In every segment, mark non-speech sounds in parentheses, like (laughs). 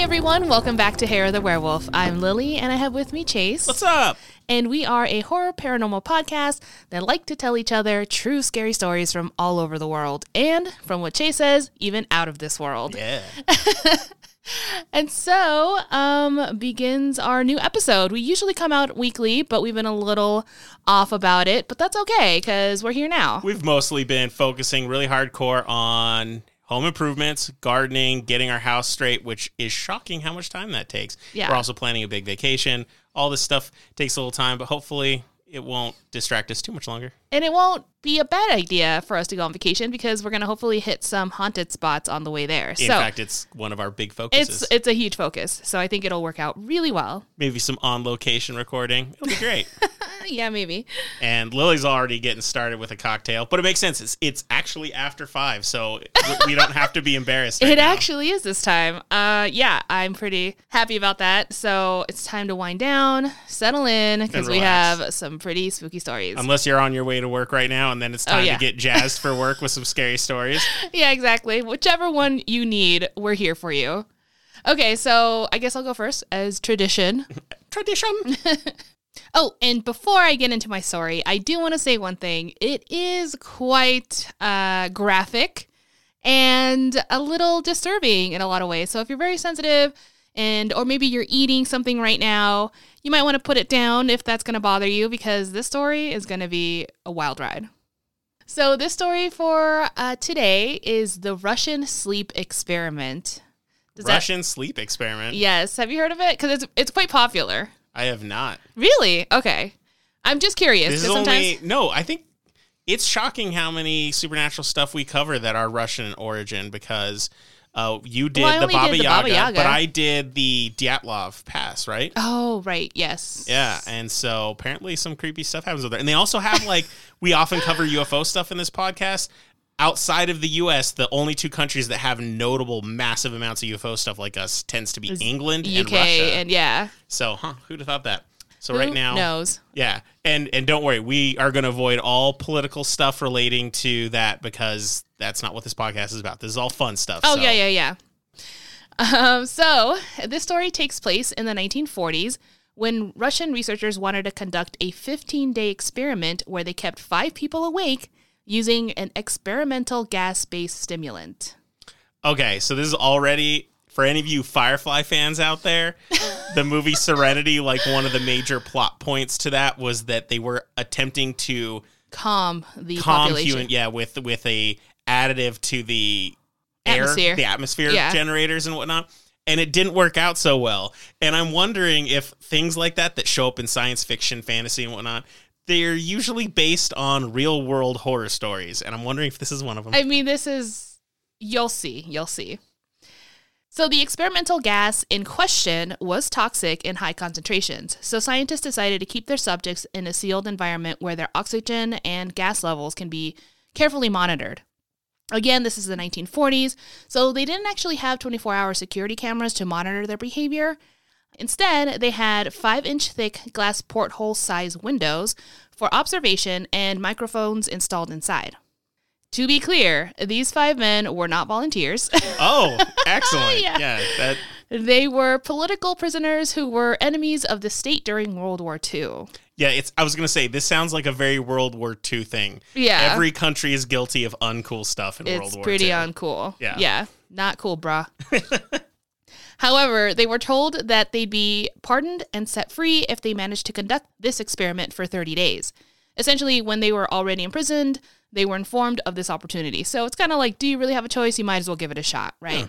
Hey everyone, welcome back to Hair of the Werewolf. I'm Lily and I have with me Chase. What's up? And we are a horror paranormal podcast that like to tell each other true scary stories from all over the world and from what Chase says, even out of this world. Yeah. (laughs) And so, um begins our new episode. We usually come out weekly, but we've been a little off about it, but that's okay cuz we're here now. We've mostly been focusing really hardcore on home improvements, gardening, getting our house straight, which is shocking how much time that takes. Yeah. We're also planning a big vacation. All this stuff takes a little time, but hopefully it won't distract us too much longer. And it won't be a bad idea for us to go on vacation because we're going to hopefully hit some haunted spots on the way there. In so, fact, it's one of our big focuses. it's it's a huge focus. So I think it'll work out really well. Maybe some on location recording. It'll be great. (laughs) yeah, maybe. and Lily's already getting started with a cocktail, but it makes sense. It's, it's actually after five, so we don't have to be embarrassed. (laughs) right It now. actually is this time. Uh, yeah, I'm pretty happy about that. So it's time to wind down, settle in, because we have some pretty spooky stories. Unless you're on your way to work right now, and then it's time Oh, yeah. to get jazzed for work with some scary (laughs) stories. yeah, exactly. Whichever one you need, we're here for you. Okay, so I guess I'll go first as tradition. (laughs) Tradition. (laughs) Oh, and before I get into my story, I do want to say one thing. It is quite uh, graphic and a little disturbing in a lot of ways. So if you're very sensitive and or maybe you're eating something right now, you might want to put it down if that's going to bother you because this story is going to be a wild ride. So this story for uh, today is the Russian sleep experiment. Does that- Russian sleep experiment. yes, have you heard of it? Because it's it's quite popular. I have not. Really? Okay. I'm just curious. This is only no. I think it's shocking how many supernatural stuff we cover that are Russian in origin because uh, you did Well, the Baba, did the Yaga, Baba Yaga. but I did the Dyatlov Pass, right? Oh, right. Yes. Yeah, and so apparently some creepy stuff happens over there. And they also have like we often cover UFO stuff in this podcast. Outside of the US, the only two countries that have notable massive amounts of UFO stuff like us tends to be England and UK Russia. and yeah. so, huh, who'd have thought that? So Who right now, knows. yeah, and and don't worry, we are going to avoid all political stuff relating to that because that's not what this podcast is about. This is all fun stuff. Oh so- yeah, yeah, yeah. Um, so this story takes place in the 1940s when Russian researchers wanted to conduct a 15-day experiment where they kept five people awake using an experimental gas-based stimulant. Okay, so this is already for any of you Firefly fans out there. (laughs) the movie Serenity, like one of the major plot points to that was that they were attempting to Calm the calm population. human, yeah, with with a additive to the air, Atmosphere. the atmosphere Yeah. generators and whatnot. And it didn't work out so well. And I'm wondering if things like that that show up in science fiction, fantasy, and whatnot, they're usually based on real world horror stories. And I'm wondering if this is one of them. I mean, this is you'll see, you'll see. So the experimental gas in question was toxic in high concentrations. So scientists decided to keep their subjects in a sealed environment where their oxygen and gas levels can be carefully monitored. Again, this is the 1940s, so they didn't actually have 24 hour security cameras to monitor their behavior. Instead, they had 5 inch thick glass porthole size windows for observation and microphones installed inside. To be clear, these five men were not volunteers. (laughs) oh, excellent. (laughs) Yeah. yeah, that they were political prisoners who were enemies of the state during World War II. Yeah, it's. I was gonna say this sounds like a very World War II thing. Yeah. every country is guilty of uncool stuff in World War. II. It's pretty II. uncool. Yeah. Yeah. Not cool, brah. (laughs) However, they were told that they'd be pardoned and set free if they managed to conduct this experiment for 30 days. Essentially, when they were already imprisoned, they were informed of this opportunity. So it's kind of like, do you really have a choice? You might as well give it a shot, right?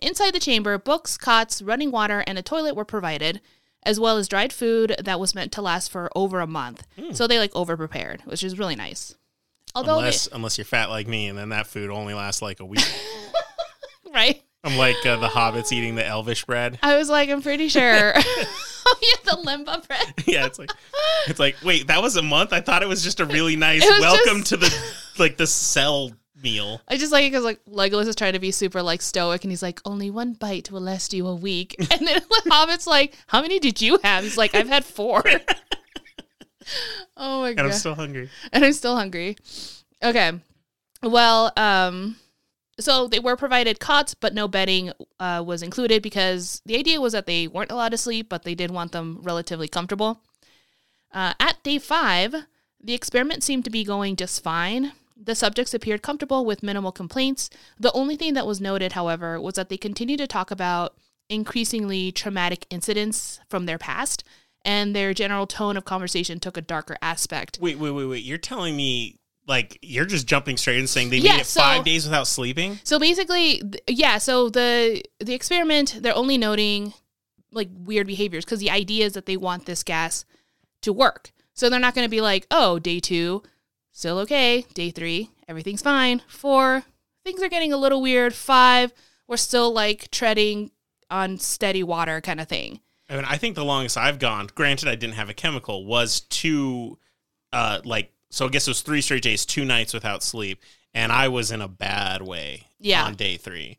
Inside the chamber, books, cots, running water, and a toilet were provided, as well as dried food that was meant to last for over a month. So they like over prepared, which is really nice. Although, they- unless unless you're fat like me, and then that food only lasts like a week. (laughs) right? I'm like uh, the hobbits eating the elvish bread. I was like, I'm pretty sure. (laughs) (laughs) oh yeah, the lembas bread. yeah, it's like it's like wait, that was a month. I thought it was just a really nice welcome just- to the like the cell meal. I just like it because like Legolas is trying to be super like stoic, and he's like, only one bite will last you a week. (laughs) And then the (laughs) Hobbit's like, how many did you have? He's like, I've had four. (laughs) oh my And god, I'm still hungry. and I'm still hungry. Okay, well, um, So they were provided cots, but no bedding uh, was included because the idea was that they weren't allowed to sleep, but they did want them relatively comfortable. Uh, at day five, the experiment seemed to be going just fine. The subjects appeared comfortable with minimal complaints. The only thing that was noted, however, was that they continued to talk about increasingly traumatic incidents from their past, and their general tone of conversation took a darker aspect. Wait, wait, wait, wait. You're telling me like you're just jumping straight and saying they Yeah, made it so- five days without sleeping? So basically, th- yeah. So the the experiment, they're only noting like weird behaviors because the idea is that they want this gas to work. So they're not going to be like, oh, day two, still okay. Day three, everything's fine. Four, things are getting a little weird. Five, we're still like treading on steady water kind of thing. I mean, I think the longest I've gone, granted I didn't have a chemical, was two, uh, like so. I guess it was three straight days, two nights without sleep, and I was in a bad way. Yeah. on day three.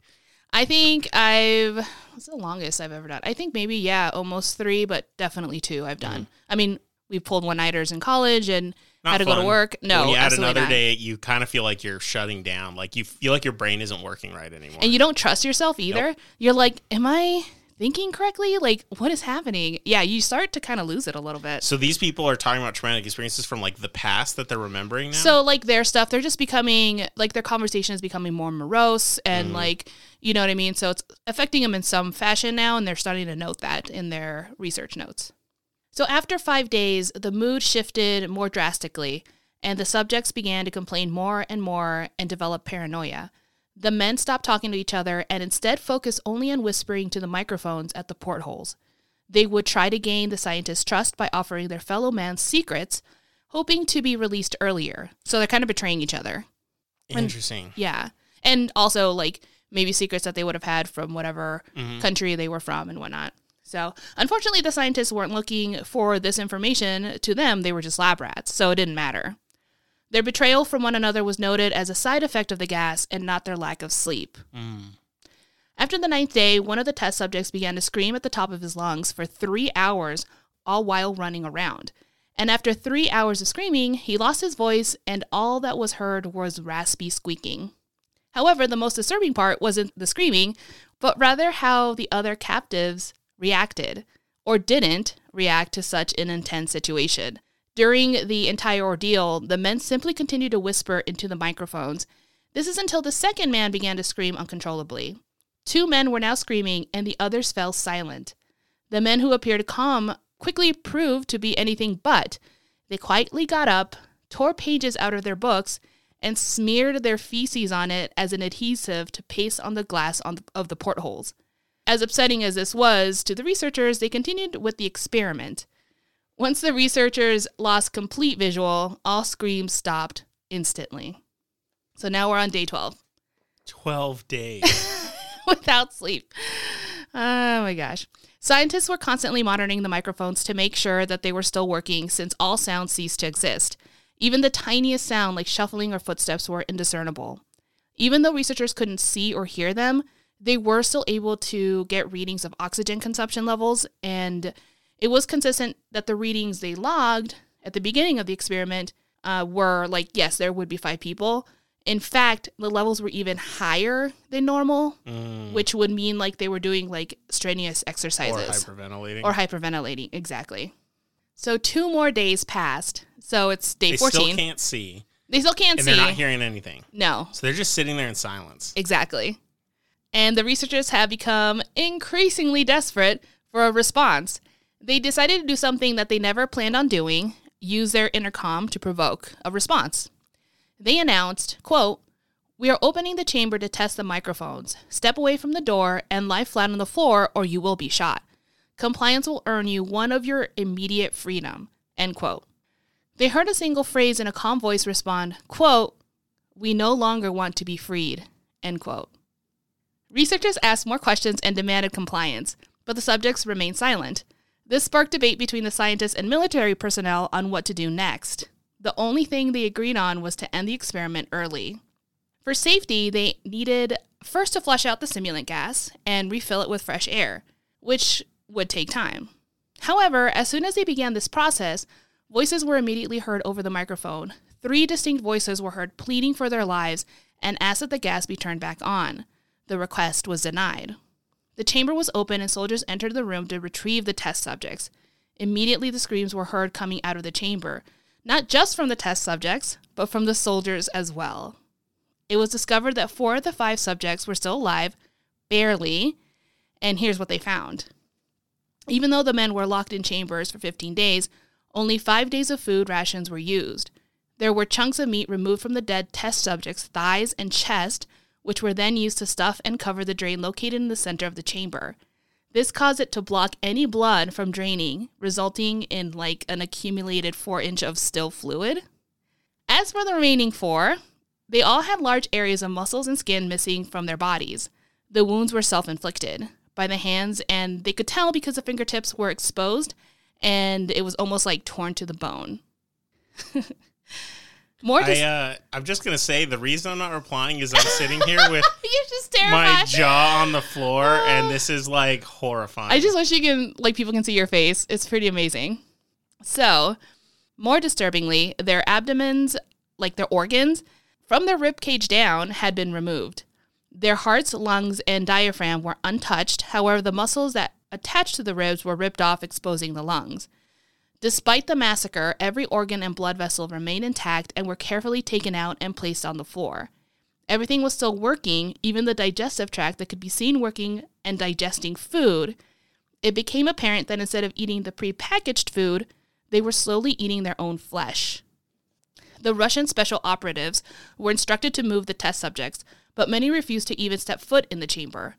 I think I've what's the longest I've ever done? I think maybe yeah, almost three, but definitely two I've done. I mean, we pulled one nighters in college and Not had to go to work. No, when you add another not. day, you kind of feel like you're shutting down. Like you feel like your brain isn't working right anymore. and you don't trust yourself either. You're like, am I thinking correctly? Like, what is happening? Yeah, you start to kind of lose it a little bit. so these people are talking about traumatic experiences from like the past that they're remembering now. So like their stuff, they're just becoming like their conversation is becoming more morose and mm-hmm. like you know what I mean. So it's affecting them in some fashion now, and they're starting to note that in their research notes. So after five days, the mood shifted more drastically, and the subjects began to complain more and more and develop paranoia. The men stopped talking to each other and instead focused only on whispering to the microphones at the portholes. They would try to gain the scientists' trust by offering their fellow man secrets, hoping to be released earlier. So they're kind of betraying each other. Interesting. Yeah. And also, like, maybe secrets that they would have had from whatever Mhm. country they were from and whatnot. So, unfortunately, the scientists weren't looking for this information. To them, they were just lab rats, so it didn't matter. Their betrayal from one another was noted as a side effect of the gas and not their lack of sleep. Mm. After the ninth day, one of the test subjects began to scream at the top of his lungs for three hours, all while running around. And after three hours of screaming, he lost his voice, and all that was heard was raspy squeaking. However, the most disturbing part wasn't the screaming, but rather how the other captives reacted, or didn't react to such an intense situation. During the entire ordeal, the men simply continued to whisper into the microphones. This is until the second man began to scream uncontrollably. Two men were now screaming, and the others fell silent. The men who appeared calm quickly proved to be anything but. They quietly got up, tore pages out of their books, and smeared their feces on it as an adhesive to paste on the glass on the, of the portholes. As upsetting as this was to the researchers, they continued with the experiment. Once the researchers lost complete visual, all screams stopped instantly. So now we're on day 12 Twelve days. (laughs) without sleep. Oh my gosh. Scientists were constantly monitoring the microphones to make sure that they were still working since all sounds ceased to exist. Even the tiniest sound, like shuffling or footsteps, were indiscernible. Even though researchers couldn't see or hear them, they were still able to get readings of oxygen consumption levels, and it was consistent that the readings they logged at the beginning of the experiment uh, were like, yes, there would be five people. In fact, the levels were even higher than normal, Mm. which would mean like they were doing like strenuous exercises or hyperventilating. or hyperventilating. Exactly. So two more days passed. So it's day they 14. still can't see, they still can't see. and see. they're not hearing anything. no, So they're just sitting there in silence. exactly. And the researchers have become increasingly desperate for a response. They decided to do something that they never planned on doing use their intercom to provoke a response. They announced, quote, We are opening the chamber to test the microphones. Step away from the door and lie flat on the floor, or you will be shot. Compliance will earn you one of your immediate freedom. End quote. They heard a single phrase in a calm voice respond, quote, We no longer want to be freed. End quote. Researchers asked more questions and demanded compliance, but the subjects remained silent. This sparked debate between the scientists and military personnel on what to do next. The only thing they agreed on was to end the experiment early. For safety, they needed first to flush out the stimulant gas and refill it with fresh air, which would take time. However, as soon as they began this process, voices were immediately heard over the microphone three distinct voices were heard pleading for their lives and asked that the gas be turned back on. The request was denied. The chamber was open and soldiers entered the room to retrieve the test subjects. Immediately, the screams were heard coming out of the chamber, not just from the test subjects, but from the soldiers as well. It was discovered that four of the five subjects were still alive, barely, and here's what they found. Even though the men were locked in chambers for 15 days, only five days of food rations were used. There were chunks of meat removed from the dead test subjects' thighs and chest, which were then used to stuff and cover the drain located in the center of the chamber. This caused it to block any blood from draining, resulting in like an accumulated four inch of still fluid. As for the remaining four, they all had large areas of muscles and skin missing from their bodies. The wounds were self inflicted by the hands, and they could tell because the fingertips were exposed and it was almost like torn to the bone. (laughs) More I, uh, I'm just gonna say the reason I'm not replying is I'm sitting here (laughs) with my jaw on the floor, and this is like horrifying. I just wish you can like people can see your face. It's pretty amazing. So, more disturbingly, their abdomens, like their organs, from their rib cage down had been removed. Their hearts, lungs, and diaphragm were untouched. However, the muscles that attached to the ribs were ripped off, exposing the lungs. Despite the massacre, every organ and blood vessel remained intact and were carefully taken out and placed on the floor. Everything was still working, even the digestive tract that could be seen working and digesting food. It became apparent that instead of eating the prepackaged food, they were slowly eating their own flesh. The Russian special operatives were instructed to move the test subjects, but many refused to even step foot in the chamber.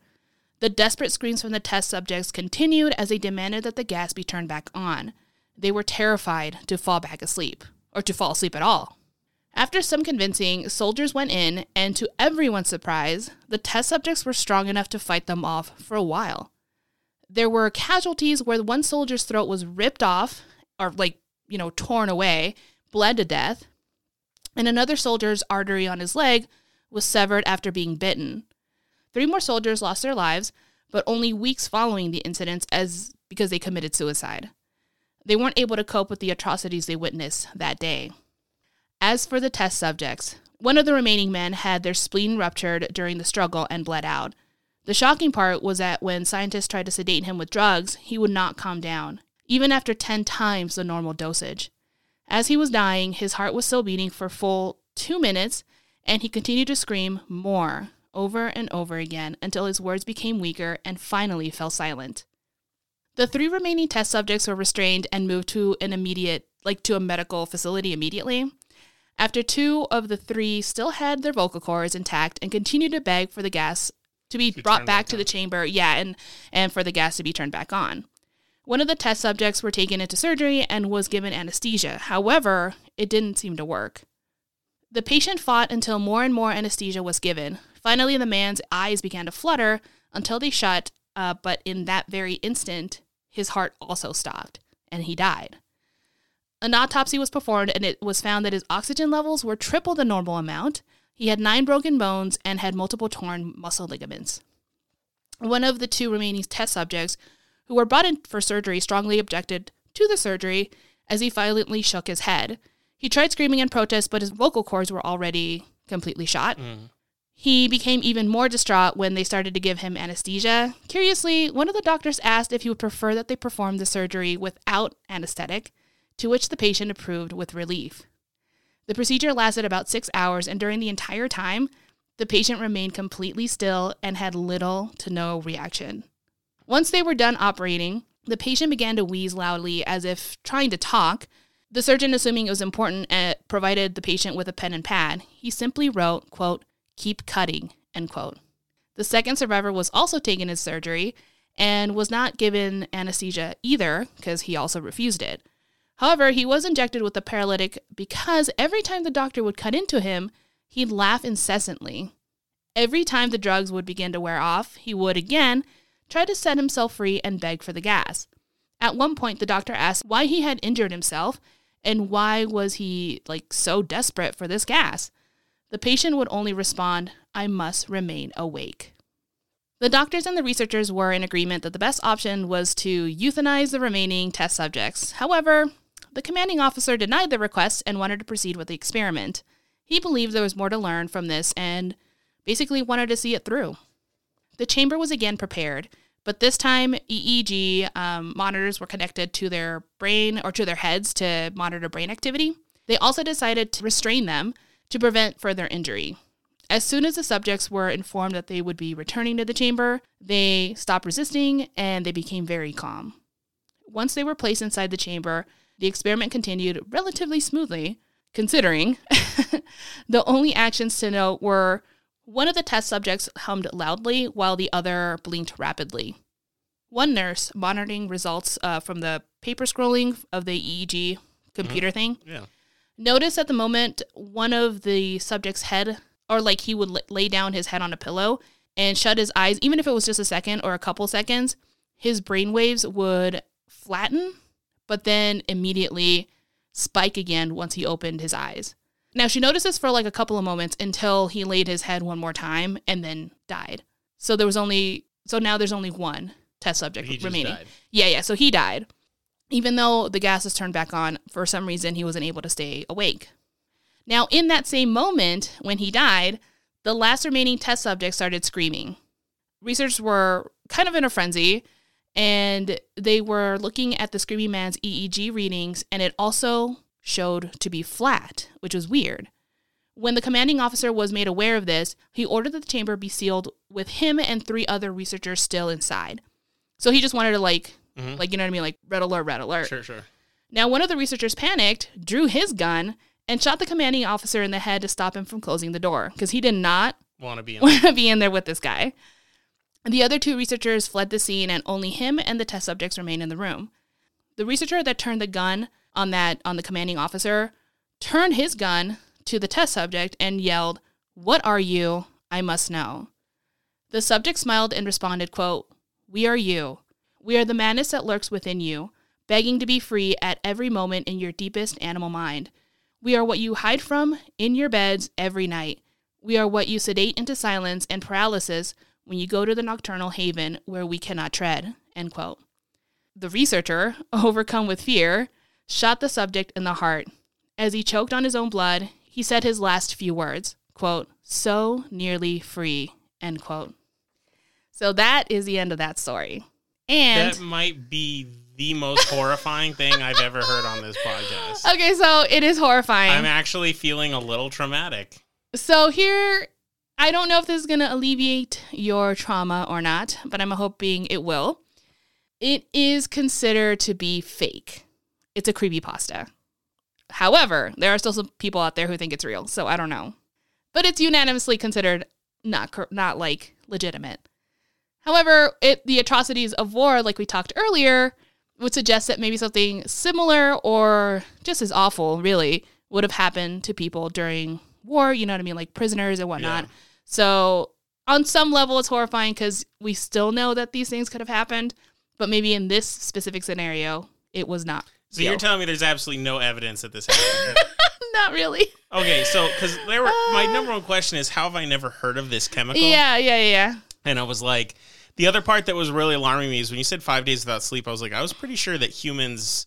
The desperate screams from the test subjects continued as they demanded that the gas be turned back on. They were terrified to fall back asleep, or to fall asleep at all. After some convincing, soldiers went in, and to everyone's surprise, the test subjects were strong enough to fight them off for a while. There were casualties where one soldier's throat was ripped off, or like, you know, torn away, bled to death, and another soldier's artery on his leg was severed after being bitten. Three more soldiers lost their lives, but only weeks following the incidents as because they committed suicide. They weren't able to cope with the atrocities they witnessed that day. As for the test subjects, one of the remaining men had their spleen ruptured during the struggle and bled out. The shocking part was that when scientists tried to sedate him with drugs, he would not calm down, even after 10 times the normal dosage. As he was dying, his heart was still beating for full two minutes, and he continued to scream more over and over again until his words became weaker and finally fell silent. The three remaining test subjects were restrained and moved to an immediate, like to a medical facility immediately. After two of the three still had their vocal cords intact and continued to beg for the gas to be Be brought back back to the chamber, yeah, and, and for the gas to be turned back on. One of the test subjects were taken into surgery and was given anesthesia. However, it didn't seem to work. The patient fought until more and more anesthesia was given. Finally, the man's eyes began to flutter until they shut, uh, but in that very instant, his heart also stopped and he died. An autopsy was performed and it was found that his oxygen levels were triple the normal amount. He had nine broken bones and had multiple torn muscle ligaments. One of the two remaining test subjects who were brought in for surgery strongly objected to the surgery as he violently shook his head. He tried screaming in protest, but his vocal cords were already completely shot. Mm. He became even more distraught when they started to give him anesthesia. Curiously, one of the doctors asked if he would prefer that they perform the surgery without anesthetic, to which the patient approved with relief. The procedure lasted about six hours, and during the entire time, the patient remained completely still and had little to no reaction. Once they were done operating, the patient began to wheeze loudly as if trying to talk. The surgeon, assuming it was important, uh, provided the patient with a pen and pad. He simply wrote, quote, keep cutting, end quote. The second survivor was also taken in surgery and was not given anesthesia either because he also refused it. However, he was injected with a paralytic because every time the doctor would cut into him, he'd laugh incessantly. Every time the drugs would begin to wear off, he would again try to set himself free and beg for the gas. At one point, the doctor asked why he had injured himself and why was he like so desperate for this gas. The patient would only respond, I must remain awake. The doctors and the researchers were in agreement that the best option was to euthanize the remaining test subjects. However, the commanding officer denied the request and wanted to proceed with the experiment. He believed there was more to learn from this and basically wanted to see it through. The chamber was again prepared, but this time EEG um, monitors were connected to their brain or to their heads to monitor brain activity. They also decided to restrain them to prevent further injury. As soon as the subjects were informed that they would be returning to the chamber, they stopped resisting and they became very calm. Once they were placed inside the chamber, the experiment continued relatively smoothly, considering (laughs) the only actions to note were one of the test subjects hummed loudly while the other blinked rapidly. One nurse, monitoring results uh, from the paper scrolling of the EEG computer thing, Yeah. Noticed at the moment one of the subject's head, or like he would lay down his head on a pillow and shut his eyes, even if it was just a second or a couple seconds, his brain waves would flatten, but then immediately spike again once he opened his eyes. Now, she noticed this for like a couple of moments until he laid his head one more time and then died. So there was only, so now there's only one test subject He remaining. Yeah, yeah. So he died. Even though the gas is turned back on, for some reason he wasn't able to stay awake. Now, in that same moment when he died, the last remaining test subject started screaming. Researchers were kind of in a frenzy and they were looking at the screaming man's EEG readings, and it also showed to be flat, which was weird. When the commanding officer was made aware of this, he ordered that the chamber be sealed with him and three other researchers still inside. So he just wanted to like, Mhm. like you know what I mean, like red alert, red alert. Sure, sure. Now, one of the researchers panicked, drew his gun, and shot the commanding officer in the head to stop him from closing the door because he did not Want to be in want to (laughs) be in there with this guy. The other two researchers fled the scene, and only him and the test subjects remained in the room. The researcher that turned the gun on that on the commanding officer turned his gun to the test subject and yelled, "What are you? I must know." The subject smiled and responded, quote, "We are you. We are the madness that lurks within you, begging to be free at every moment in your deepest animal mind. We are what you hide from in your beds every night. We are what you sedate into silence and paralysis when you go to the nocturnal haven where we cannot tread. End quote. The researcher, (laughs) overcome with fear, shot the subject in the heart. As he choked on his own blood, he said his last few words, quote, so nearly free, end quote. So that is the end of that story. And That might be the most (laughs) horrifying thing I've ever heard on this podcast. okay, so it is horrifying. I'm actually feeling a little traumatic. So here, I don't know if this is going to alleviate your trauma or not, but I'm hoping it will. It is considered to be fake. It's a creepypasta. However, there are still some people out there who think it's real, so I don't know. But it's unanimously considered not not like legitimate. However, it the atrocities of war, like we talked earlier, would suggest that maybe something similar or just as awful, really, would have happened to people during war. You know what I mean, like prisoners and whatnot. Yeah. So on some level, it's horrifying because we still know that these things could have happened, but maybe in this specific scenario, it was not. So you're telling me there's absolutely no evidence that this happened? (laughs) not really. okay, so because there were my uh. number one question is how have I never heard of this chemical? Yeah, yeah, yeah. And I was like, the other part that was really alarming me is when you said five days without sleep. I was like, I was pretty sure that humans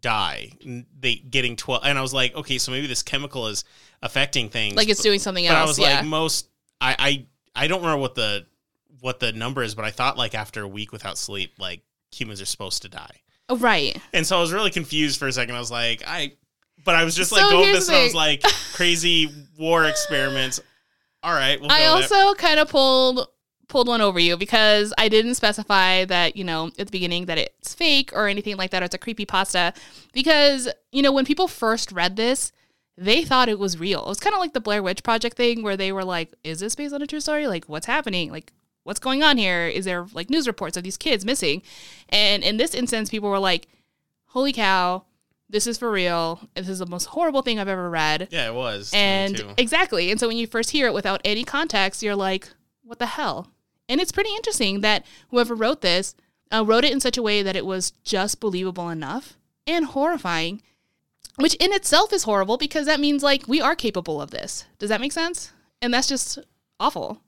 die, they getting twelve, and I was like, okay, so maybe this chemical is affecting things. Like it's but, doing something but else. I was yeah. like, most, I, I, I don't remember what the what the number is, but I thought like after a week without sleep, like humans are supposed to die, oh, right. and so I was really confused for a second. I was like, I, but I was just like So going this, and I was like, crazy war experiments. All right, we'll I go with that. also kind of pulled pulled one over you because I didn't specify that, you know, at the beginning that it's fake or anything like that or it's a creepy pasta because, you know, when people first read this, they thought it was real. It was kind of like the Blair Witch Project thing where they were like, is this based on a true story? Like what's happening? Like what's going on here? Is there like news reports of these kids missing? And in this instance, people were like, holy cow, this is for real. This is the most horrible thing I've ever read. Yeah, it was. And exactly. And so when you first hear it without any context, you're like, what the hell? And it's pretty interesting that whoever wrote this uh, wrote it in such a way that it was just believable enough and horrifying, which in itself is horrible because that means like we are capable of this. Does that make sense? And that's just awful.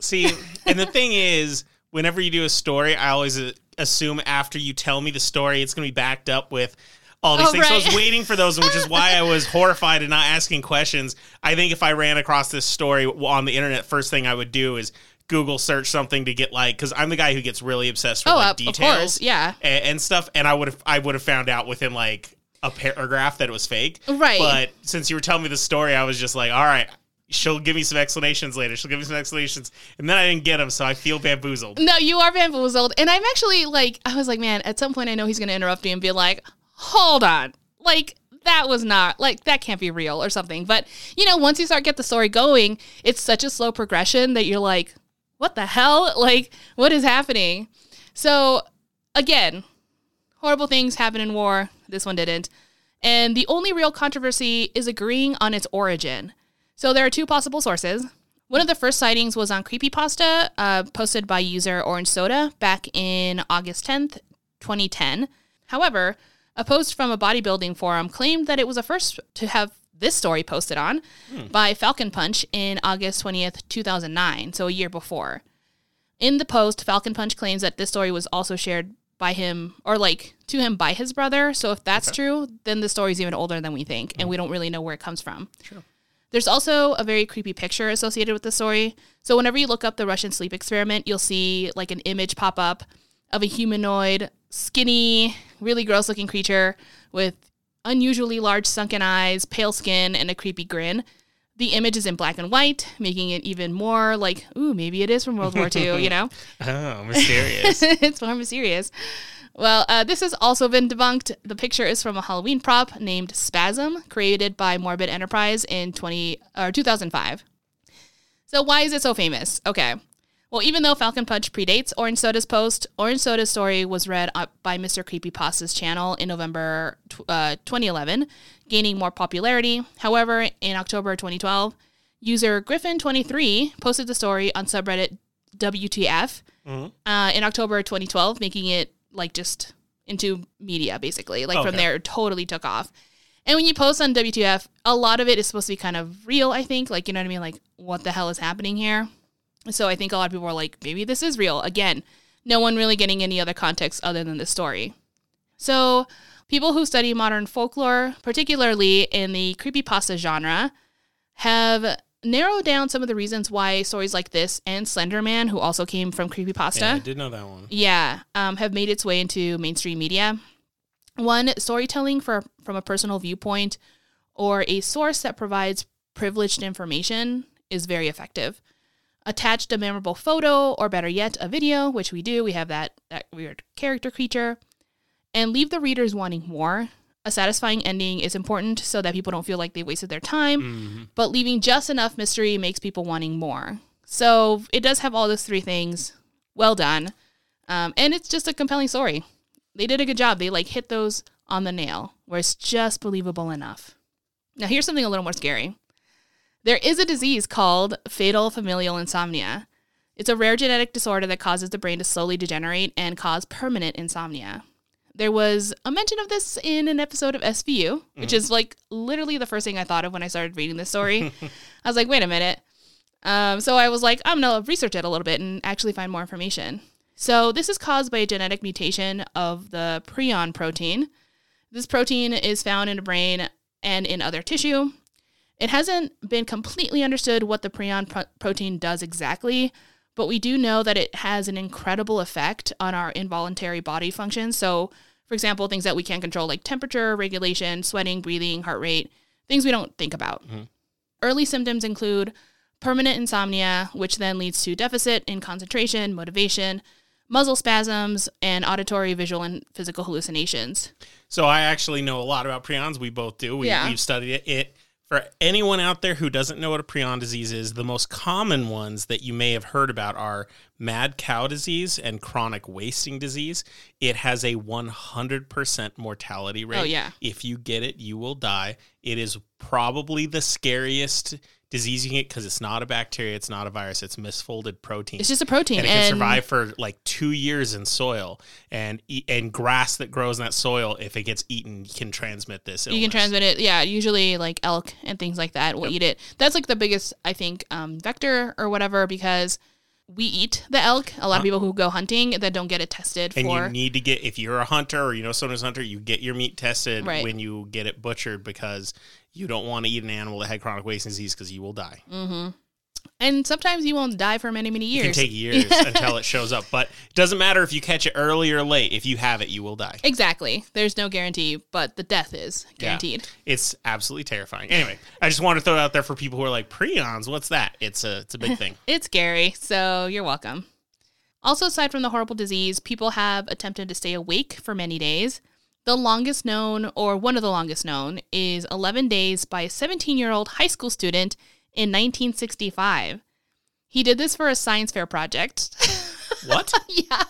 See, (laughs) and the thing is, whenever you do a story, I always uh, assume after you tell me the story, it's going to be backed up with all these Oh, things. So I was waiting for those, which is why I was (laughs) horrified and not asking questions. I think if I ran across this story on the internet, first thing I would do is Google search something to get like because I'm the guy who gets really obsessed with Oh, like details yeah. and, and stuff, and I would have I would have found out within like a paragraph that it was fake. Right. But since you were telling me the story, I was just like, all right. She'll give me some explanations later. She'll give me some explanations, and then I didn't get them, so I feel bamboozled. No, you are bamboozled. And I'm actually like, I was like, man, at some point I know he's going to interrupt me and be like, hold on. Like, that was not, like, that can't be real or something. But, you know, once you start get the story going, it's such a slow progression that you're like, what the hell? (laughs) Like, what is happening? So, again, horrible things happen in war. This one didn't. And the only real controversy is agreeing on its origin. So there are two possible sources. One of the first sightings was on Creepypasta, uh, posted by user Orange Soda back in August 10th, 2010. However, a post from a bodybuilding forum claimed that it was the first to have this story posted on hmm. by Falcon Punch in August 20th, 2009, so a year before. In the post, Falcon Punch claims that this story was also shared by him, or like to him by his brother. So if that's true, then the story's even older than we think, and we hmm. don't really know where it comes from. Sure. There's also a very creepy picture associated with the story. So whenever you look up the Russian sleep experiment, you'll see like an image pop up of a humanoid, skinny, really gross looking creature with unusually large sunken eyes, pale skin, and a creepy grin. The image is in black and white, making it even more like, ooh, maybe it is from World War II, you know? (laughs) Oh, mysterious. (laughs) it's more mysterious. Well, uh, this has also been debunked. The picture is from a Halloween prop named Spasm, created by Morbid Enterprise in 20 or 2005. So why is it so famous? Okay. Well, even though Falcon Punch predates Orange Soda's post, Orange Soda's story was read by Mr. Creepypasta's channel in November uh, 2011, gaining more popularity. However, in October 2012, user Griffin23 posted the story on subreddit WTF uh, in October 2012, making it like just into media basically. Like from there, it totally took off. And when you post on WTF, a lot of it is supposed to be kind of real, I think. Like, you know what I mean? Like, what the hell is happening here? So I think a lot of people are like, maybe this is real. Again, no one really getting any other context other than the story. So people who study modern folklore, particularly in the creepypasta genre, have narrowed down some of the reasons why stories like this and Slenderman, who also came from creepypasta, yeah, I did know that one. yeah, um, have made its way into mainstream media. One, storytelling for, from a personal viewpoint or a source that provides privileged information is very effective. Attached a memorable photo, or better yet, a video, which we do. We have that, that weird character creature. And leave the readers wanting more. A satisfying ending is important so that people don't feel like they wasted their time, but leaving just enough mystery makes people wanting more. So it does have all those three things. Well done. Um, and it's just a compelling story. They did a good job. They like hit those on the nail where it's just believable enough. Now, here's something a little more scary. There is a disease called fatal familial insomnia. It's a rare genetic disorder that causes the brain to slowly degenerate and cause permanent insomnia. There was a mention of this in an episode of SVU, which is like literally the first thing I thought of when I started reading this story. (laughs) I was like, wait a minute. Um, so I was like, I'm going to research it a little bit and actually find more information. So this is caused by a genetic mutation of the prion protein. This protein is found in the brain and in other tissue. It hasn't been completely understood what the prion pro- protein does exactly, but we do know that it has an incredible effect on our involuntary body functions. So, for example, things that we can't control, like temperature regulation, sweating, breathing, heart rate, things we don't think about. Mm-hmm. Early symptoms include permanent insomnia, which then leads to deficit in concentration, motivation, muscle spasms, and auditory, visual, and physical hallucinations. So I actually know a lot about prions. We both do. We, Yeah. We've studied it. For anyone out there who doesn't know what a prion disease is, the most common ones that you may have heard about are mad cow disease and chronic wasting disease. It has a 100% mortality rate. Oh, yeah. If you get it, you will die. It is probably the scariest disease you can get because it's not a bacteria, it's not a virus, it's misfolded protein It's just a protein. and it can survive for like two years in soil and and grass that grows in that soil if it gets eaten can transmit this illness. You can transmit it, yeah. Usually, like elk and things like that will eat it. That's like the biggest, I think, um, vector or whatever because we eat the elk. A lot of uh-huh. people who go hunting that don't get it tested And for. you need to get if you're a hunter or you know someone who's a hunter, you get your meat tested Right. when you get it butchered because you don't want to eat an animal that had chronic wasting disease because you will die. Mm-hmm. And sometimes you won't die for many, many years. It can take years (laughs) until it shows up, but it doesn't matter if you catch it early or late. If you have it, you will die. Exactly. There's no guarantee, but the death is Yeah. guaranteed. It's absolutely terrifying. Anyway, I just want to throw it out there for people who are like prions. What's that? It's a it's a big thing. (laughs) It's scary, so you're welcome. Also, aside from the horrible disease, people have attempted to stay awake for many days. The longest known, or one of the longest known, is 11 days by a 17 year old high school student in 1965. He did this for a science fair project. (laughs) What? yeah.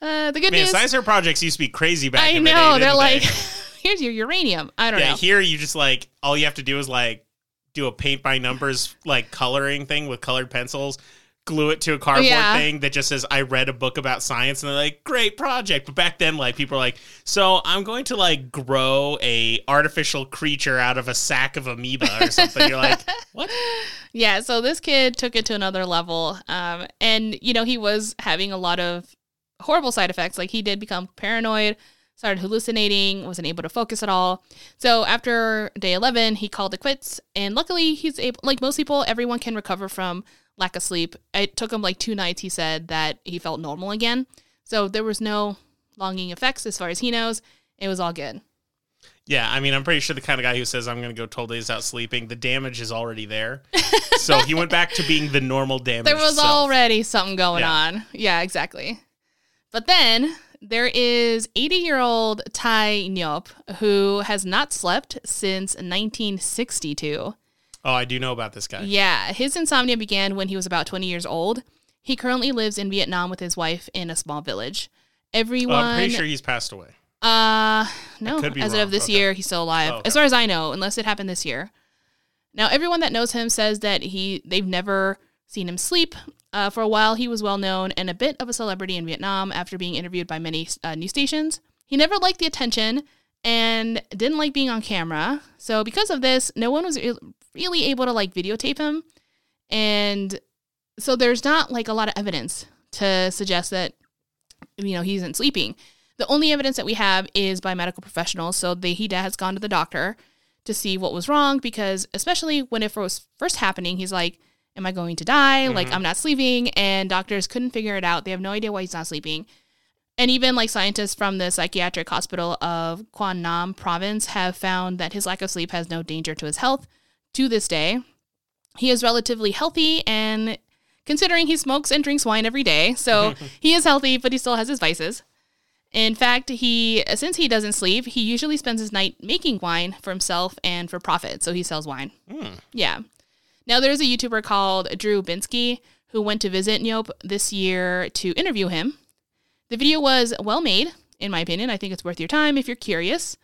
Uh, the good Man, news. science fair projects used to be crazy back I in the know. day. they're like, they? (laughs) here's your uranium. I don't yeah. know. Here, you just like all you have to do is like do a paint by numbers like coloring thing with colored pencils. Glue it to a cardboard Yeah. thing that just says "I read a book about science," and they're like, "Great project!" But back then, like people were like, "So I'm going to like grow a artificial creature out of a sack of amoeba or something." You're like, (laughs) "What?" Yeah, so this kid took it to another level. Um, and, you know, he was having a lot of horrible side effects. Like, he did become paranoid, started hallucinating, wasn't able to focus at all. So, after day 11, he called it quits. And luckily, he's able, like most people, everyone can recover from lack of sleep. It took him like two nights, he said, that he felt normal again. So, there was no longing effects as far as he knows. It was all good. Yeah, I mean, I'm pretty sure the kind of guy who says I'm going to go 12 days without sleeping, the damage is already there. (laughs) so he went back to being the normal damage. There was self. already something going Yeah. on. Yeah, exactly. But then there is 80 year old Tai Nyop who has not slept since 1962. Oh, I do know about this guy. Yeah, his insomnia began when he was about 20 years old. He currently lives in Vietnam with his wife in a small village. Oh, Everyone, I'm pretty sure he's passed away. uh, no, as wrong. of this Okay. year, he's still alive, Oh, okay. as far as I know, unless it happened this year. Now, everyone that knows him says that he they've never seen him sleep. Uh, for a while, he was well known and a bit of a celebrity in Vietnam after being interviewed by many uh, news stations. He never liked the attention and didn't like being on camera. So, because of this, no one was really able to like videotape him, and so there's not like a lot of evidence to suggest that you know he isn't sleeping. The only evidence that we have is by medical professionals. So they, he has gone to the doctor to see what was wrong because, especially when it was first happening, he's like, Am I going to die? Like, mm-hmm. I'm not sleeping. And doctors couldn't figure it out. They have no idea why he's not sleeping. And even like scientists from the psychiatric hospital of Quang Nam province have found that his lack of sleep has no danger to his health to this day. He is relatively healthy and considering he smokes and drinks wine every day. So (laughs) he is healthy, but he still has his vices. In fact, he since he doesn't sleep, he usually spends his night making wine for himself and for profit. So he sells wine. Hmm. Yeah. Now there's a YouTuber called Drew Binsky who went to visit Nyope this year to interview him. The video was well made, in my opinion. I think it's worth your time if you're curious.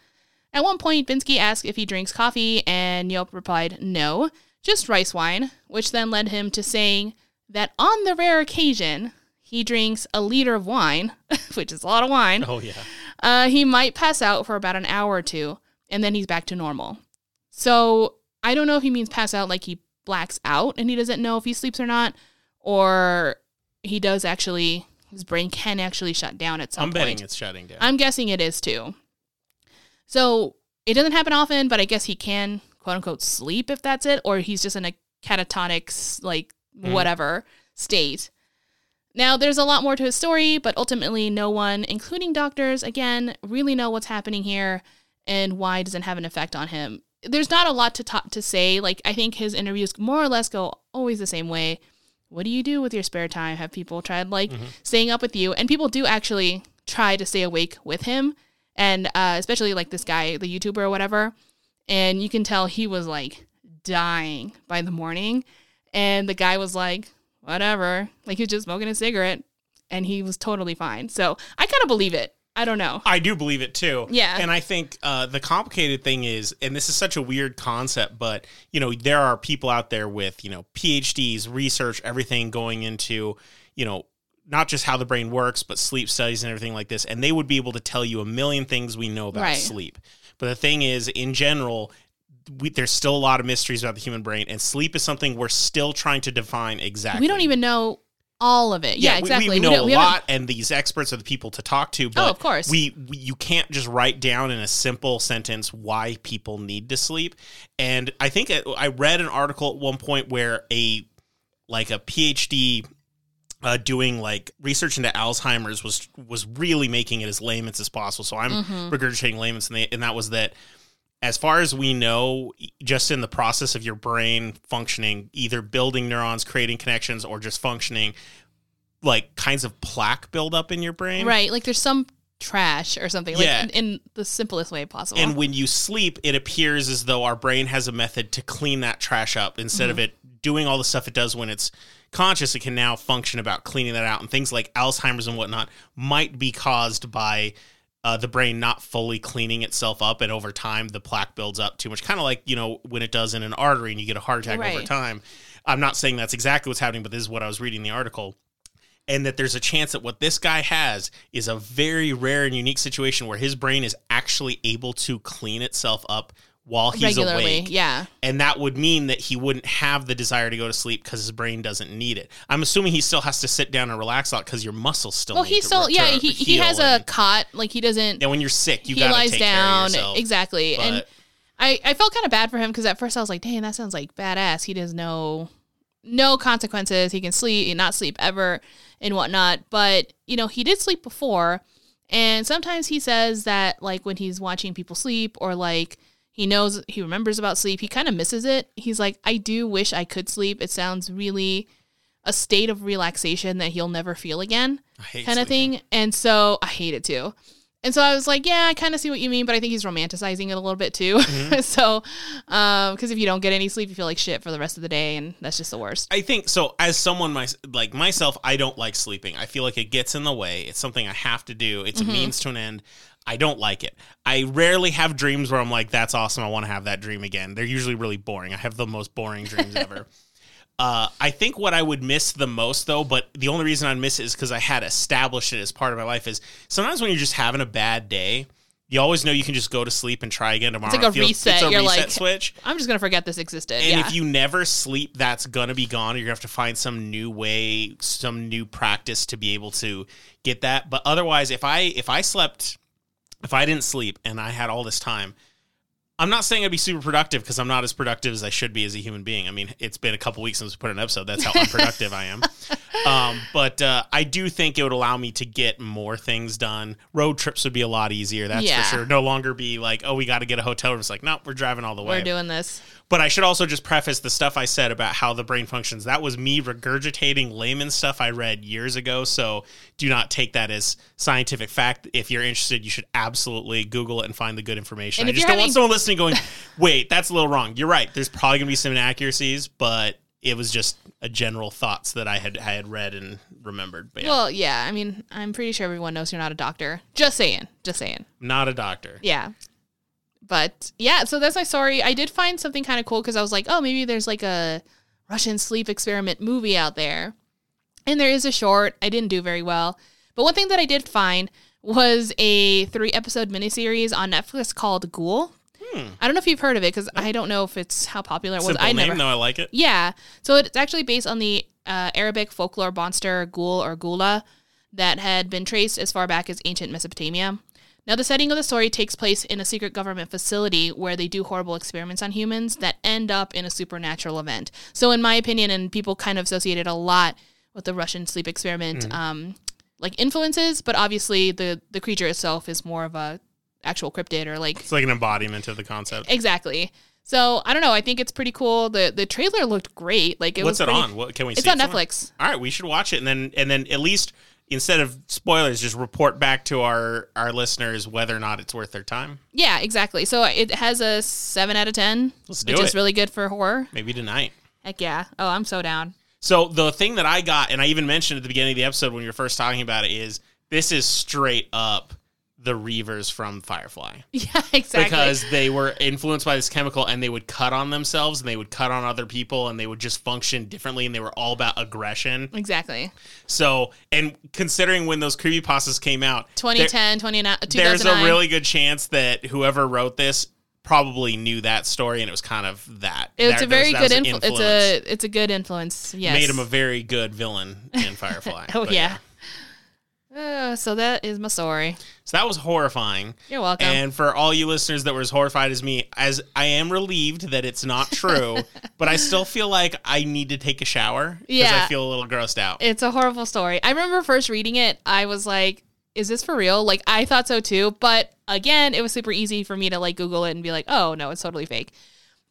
At one point, Binsky asked if he drinks coffee, and Yelp replied, no, just rice wine, which then led him to saying that on the rare occasion he drinks a liter of wine, (laughs) which is a lot of wine, Oh yeah. uh, he might pass out for about an hour or two, and then he's back to normal. So I don't know if he means pass out like he blacks out and he doesn't know if he sleeps or not, or he does actually, his brain can actually shut down at some I'm point. betting it's shutting down. I'm guessing it is too. So it doesn't happen often, but I guess he can quote unquote sleep if that's it, or he's just in a catatonic, like mm-hmm. whatever state. Now, there's a lot more to his story, but ultimately, no one, including doctors, again, really know what's happening here and why it doesn't have an effect on him. There's not a lot to talk to say. Like, I think his interviews more or less go always the same way. What do you do with your spare time? Have people tried like mm-hmm. staying up with you? And people do actually try to stay awake with him, and uh, especially like this guy, the YouTuber or whatever. And you can tell he was like dying by the morning, and the guy was like, whatever, like he was just smoking a cigarette, and he was totally fine. So I kind of believe it. I don't know. I do believe it too. Yeah. And I think uh, the complicated thing is, and this is such a weird concept, but you know, there are people out there with you know PhDs, research, everything going into you know not just how the brain works, but sleep studies and everything like this, and they would be able to tell you a million things we know about Right. sleep. But the thing is, in general. We, there's still a lot of mysteries about the human brain, and sleep is something we're still trying to define exactly. We don't even know all of it. Yeah, we- exactly. We, we know don't- a we lot, and these experts are the people to talk to. Oh, but Oh, of course. we, we you can't just write down in a simple sentence why people need to sleep. And I think I read an article at one point where a like a PhD uh, doing like research into Alzheimer's was was really making it as layman's as possible. So I'm Mm-hmm. regurgitating layman's, and, they, and that was that. As far as we know, just in the process of your brain functioning, either building neurons, creating connections, or just functioning, like kinds of plaque build up in your brain. Right. Like there's some trash or something. Like Yeah. in, in the simplest way possible. And when you sleep, it appears as though our brain has a method to clean that trash up instead of it doing all the stuff it does when it's conscious. It can now function about cleaning that out. And things like Alzheimer's and whatnot might be caused by uh, the brain not fully cleaning itself up. And over time, the plaque builds up too much. Kind of like, you know, when it does in an artery and you get a heart attack over time. I'm not saying that's exactly what's happening, but this is what I was reading in the article and that there's a chance that what this guy has is a very rare and unique situation where his brain is actually able to clean itself up while he's regularly. awake. Yeah. And that would mean that he wouldn't have the desire to go to sleep because his brain doesn't need it. I'm assuming he still has to sit down and relax a lot because your muscles still. Well, to still yeah. He he has a cot. Like he doesn't. And when you're sick, you he lies take down care of yourself. exactly. and I I felt kind of bad for him because at first I was like, dang, that sounds like badass. He does no no consequences. He can sleep, not sleep ever, and whatnot. But you know, he did sleep before, and sometimes he says that like when he's watching people sleep or like he knows he remembers about sleep, he kind of misses it. He's like, I do wish I could sleep. It sounds really a state of relaxation that he'll never feel again kind of thing. And so I hate it too. And so I was like, yeah, I kind of see what you mean, but I think he's romanticizing it a little bit too. Mm-hmm. (laughs) so, because if you don't get any sleep, you feel like shit for the rest of the day, and that's just the worst. I think so. As someone my, like myself, I don't like sleeping. I feel like it gets in the way. It's something I have to do. It's Mm-hmm. a means to an end. I don't like it. I rarely have dreams where I'm like, "That's awesome. I want to have that dream again." They're usually really boring. I have the most boring dreams (laughs) ever. Uh, I think what I would miss the most, though, but the only reason I'd miss it is because I had established it as part of my life. Is sometimes when you're just having a bad day, you always know you can just go to sleep and try again tomorrow. It's like a It feels- reset. It's a You're reset like, switch. I'm just gonna forget this existed. And yeah. if you never sleep, that's gonna be gone. You're gonna have to find some new way, some new practice to be able to get that. But otherwise, if I if I slept, if I didn't sleep and I had all this time, I'm not saying I'd be super productive because I'm not as productive as I should be as a human being. I mean, it's been a couple weeks since we put an episode. That's how (laughs) unproductive I am. Um, but uh, I do think it would allow me to get more things done. Road trips would be a lot easier. That's Yeah. for sure. No longer be like, oh, we got to get a hotel room. It's like, no, we're driving all the way. We're doing this. But I should also just preface the stuff I said about how the brain functions. That was me regurgitating layman stuff I read years ago. So do not take that as scientific fact. If you're interested, you should absolutely Google it and find the good information. And I just don't want someone listening going, wait, that's a little wrong. You're right. There's probably going to be some inaccuracies, but it was just a general thoughts that I had I had read and remembered. But yeah, Well, yeah. I mean, I'm pretty sure everyone knows you're not a doctor. Just saying. Just saying. not a doctor. Yeah. But yeah, so that's my story. I did find something kind of cool because I was like, oh, maybe there's like a Russian sleep experiment movie out there. And there is a short. I didn't do very well. But one thing that I did find was a three episode miniseries on Netflix called Ghoul. I don't know if you've heard of it because I don't know if it's how popular it was. Simple I name, never. no, I like it. Yeah. So it's actually based on the uh, Arabic folklore monster Ghoul or Gula that had been traced as far back as ancient Mesopotamia. Now, the setting of the story takes place in a secret government facility where they do horrible experiments on humans that end up in a supernatural event. So, in my opinion, and people kind of associated a lot with the Russian sleep experiment, um, like influences, but obviously the the creature itself is more of a actual cryptid or like It's like an embodiment of the concept. Exactly. So I don't know. I think it's pretty cool. the The trailer looked great. Like it What's was. it pretty- on? What can we It's see on somewhere? Netflix. All right, we should watch it and then and then at least instead of spoilers, just report back to our our listeners whether or not it's worth their time. Yeah, exactly. So it has a seven out of ten, Let's do which is it. really good for horror. Maybe tonight. Heck yeah! Oh, I'm so down. So the thing that I got, and I even mentioned at the beginning of the episode when we were first talking about it, is this is straight up the Reavers from Firefly. (laughs) Yeah, exactly. Because they were influenced by this chemical and they would cut on themselves and they would cut on other people and they would just function differently and they were all about aggression. exactly. So, and considering when those creepypastas came out, there- 2010, 2009, uh, there's a really good chance that whoever wrote this probably knew that story, and it was kind of that. It's That- a very good influ- It's a it's a good influence. Yes. made him a very good villain in (laughs) Firefly. oh But yeah. Uh, so that is my story. So that was horrifying. You're welcome. And for all you listeners that were as horrified as me, as I am relieved that it's not true, (laughs) but I still feel like I need to take a shower because Yeah. I feel a little grossed out. It's a horrible story. I remember first reading it, I was like, is this for real? Like I thought so too, but again, it was super easy for me to like Google it and be like, "Oh, no, it's totally fake."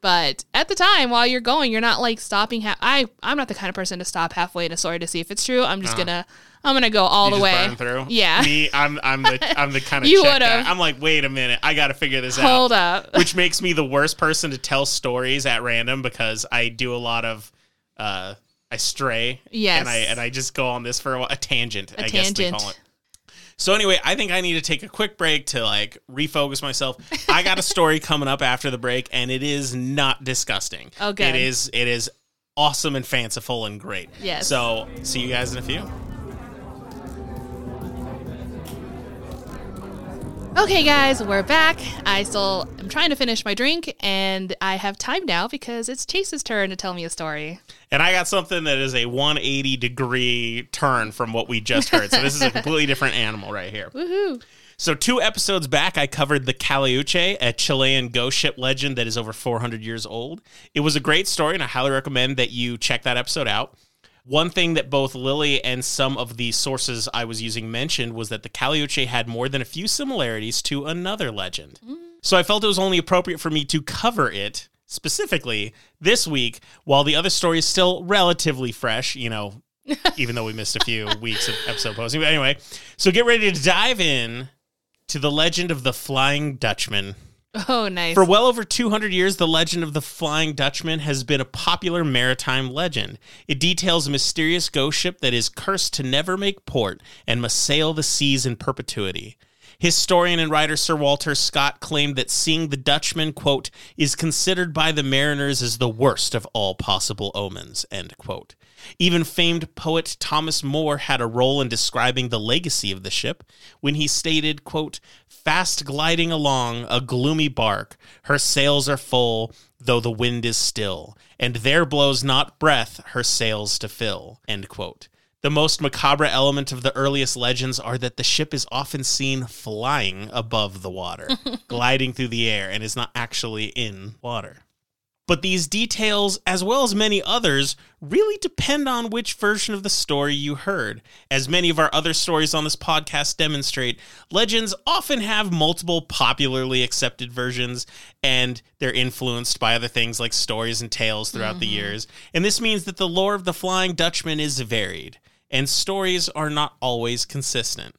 But at the time while you're going, you're not like stopping ha- I I'm not the kind of person to stop halfway in a story to see if it's true. I'm just Uh-huh. going to I'm to go all You the just way. through. Yeah. Me, I'm I'm the (laughs) I'm the kind of You would've. I'm like, wait a minute, I got to figure this out. Hold up. (laughs) Which makes me the worst person to tell stories at random because I do a lot of uh I stray. Yes. And I and I just go on this for a, while- a tangent, A I guess they call it. So anyway, I think I need to take a quick break to like refocus myself. I got a (laughs) story coming up after the break, and it is not disgusting. Oh, good. It is. It is awesome and fanciful and great. Yes. So see you guys in a few. Okay, guys, we're back. I still am trying to finish my drink, and I have time now because it's Chase's turn to tell me a story. And I got something that is a 180 degree turn from what we just heard. So this is a (laughs) completely different animal right here. Woohoo! So two episodes back, I covered the Caleuche, a Chilean ghost ship legend that is over 400 years old. It was a great story, and I highly recommend that you check that episode out. One thing that both Lily and some of the sources I was using mentioned was that the Caleuche had more than a few similarities to another legend. Mm. So I felt it was only appropriate for me to cover it specifically this week while the other story is still relatively fresh, you know, (laughs) even though we missed a few weeks of episode posting. But anyway, so get ready to dive in to the legend of the Flying Dutchman. Oh, nice. For well over 200 years, the legend of the Flying Dutchman has been a popular maritime legend. It details a mysterious ghost ship that is cursed to never make port and must sail the seas in perpetuity. Historian and writer Sir Walter Scott claimed that seeing the Dutchman, quote, is considered by the mariners as the worst of all possible omens, end quote. Even famed poet Thomas Moore had a role in describing the legacy of the ship when he stated, quote, Fast gliding along a gloomy bark, her sails are full, though the wind is still, and there blows not breath her sails to fill, end quote. The most macabre element of the earliest legends are that the ship is often seen flying above the water, (laughs) gliding through the air, and is not actually in water. But these details, as well as many others, really depend on which version of the story you heard. As many of our other stories on this podcast demonstrate, legends often have multiple popularly accepted versions, and they're influenced by other things like stories and tales throughout the mm-hmm. years. And this means that the lore of the Flying Dutchman is varied, and stories are not always consistent.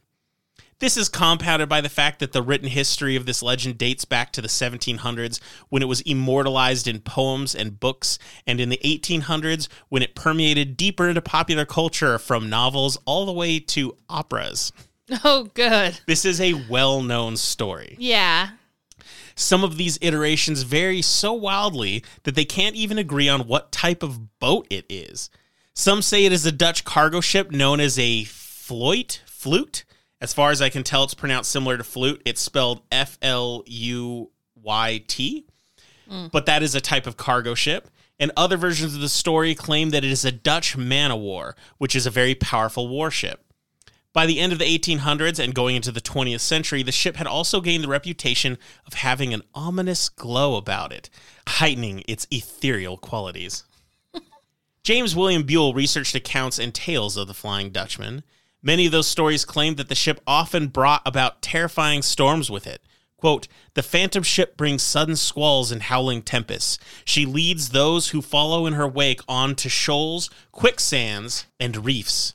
This is compounded by the fact that the written history of this legend dates back to the 1700s when it was immortalized in poems and books, and in the 1800s when it permeated deeper into popular culture from novels all the way to operas. (laughs) oh, good. This is a well known story. Yeah. Some of these iterations vary so wildly that they can't even agree on what type of boat it is. Some say it is a Dutch cargo ship known as a floit, flute. As far as I can tell, it's pronounced similar to flute. It's spelled F L U Y T, hmm. but that is a type of cargo ship. And other versions of the story claim that it is a Dutch man o' war, which is a very powerful warship. By the end of the 1800s and going into the 20th century, the ship had also gained the reputation of having an ominous glow about it, heightening its ethereal qualities. James William Buell researched accounts and tales of the Flying Dutchman. Many of those stories claimed that the ship often brought about terrifying storms with it. Quote, the phantom ship brings sudden squalls and howling tempests. She leads those who follow in her wake on to shoals, quicksands, and reefs.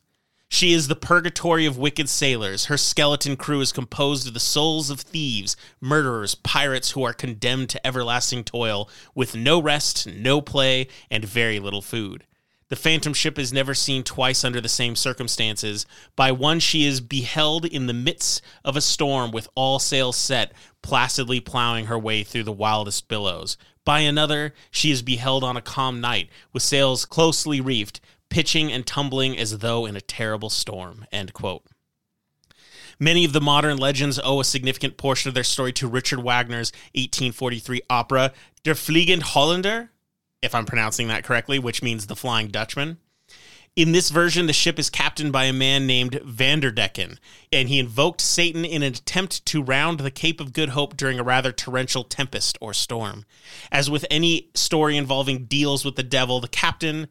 She is the purgatory of wicked sailors. Her skeleton crew is composed of the souls of thieves, murderers, pirates who are condemned to everlasting toil, with no rest, no play, and very little food. The phantom ship is never seen twice under the same circumstances. By one, she is beheld in the midst of a storm with all sails set, placidly plowing her way through the wildest billows. By another, she is beheld on a calm night, with sails closely reefed, pitching and tumbling as though in a terrible storm. Many of the modern legends owe a significant portion of their story to Richard Wagner's 1843 opera Der Fliegende Holländer, if I'm pronouncing that correctly, which means the Flying Dutchman. In this version, the ship is captained by a man named Vanderdecken, and he invoked Satan in an attempt to round the Cape of Good Hope during a rather torrential tempest or storm. As with any story involving deals with the devil, the captain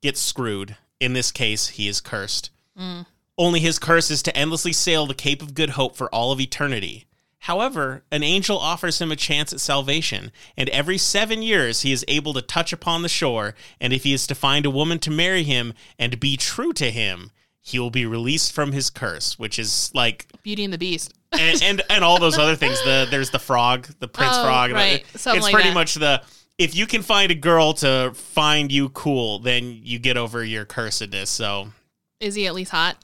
gets screwed. In this case, he is cursed. Mm. Only his curse is to endlessly sail the Cape of Good Hope for all of eternity. However, an angel offers him a chance at salvation, and every seven years he is able to touch upon the shore, and if he is to find a woman to marry him and be true to him, he will be released from his curse, which is like Beauty and the Beast. and and, and all those other things. The there's the frog, the prince Oh, frog. right. it's like pretty that. much the if you can find a girl to find you cool, then you get over your cursedness. So Is he at least hot?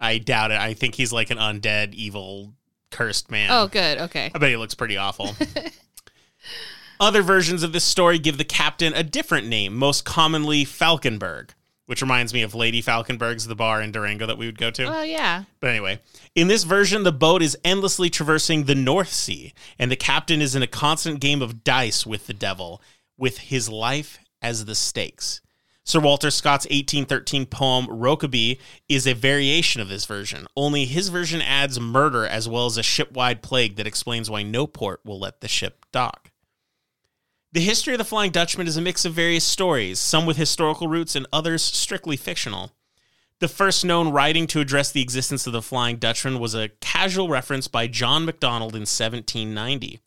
I doubt it. I think he's like an undead, evil, cursed man. Oh, good. Okay. I bet he looks pretty awful. (laughs) Other versions of this story give the captain a different name, most commonly Falkenberg, which reminds me of Lady Falkenberg's, the bar in Durango that we would go to. Oh, yeah. But anyway, in this version, the boat is endlessly traversing the North Sea, and the captain is in a constant game of dice with the devil, with his life as the stakes. Sir Walter Scott's 1813 poem Rokeby is a variation of this version, only his version adds murder as well as a shipwide plague that explains why no port will let the ship dock. The history of the Flying Dutchman is a mix of various stories, some with historical roots and others strictly fictional. The first known writing to address the existence of the Flying Dutchman was a casual reference by John MacDonald in 1790.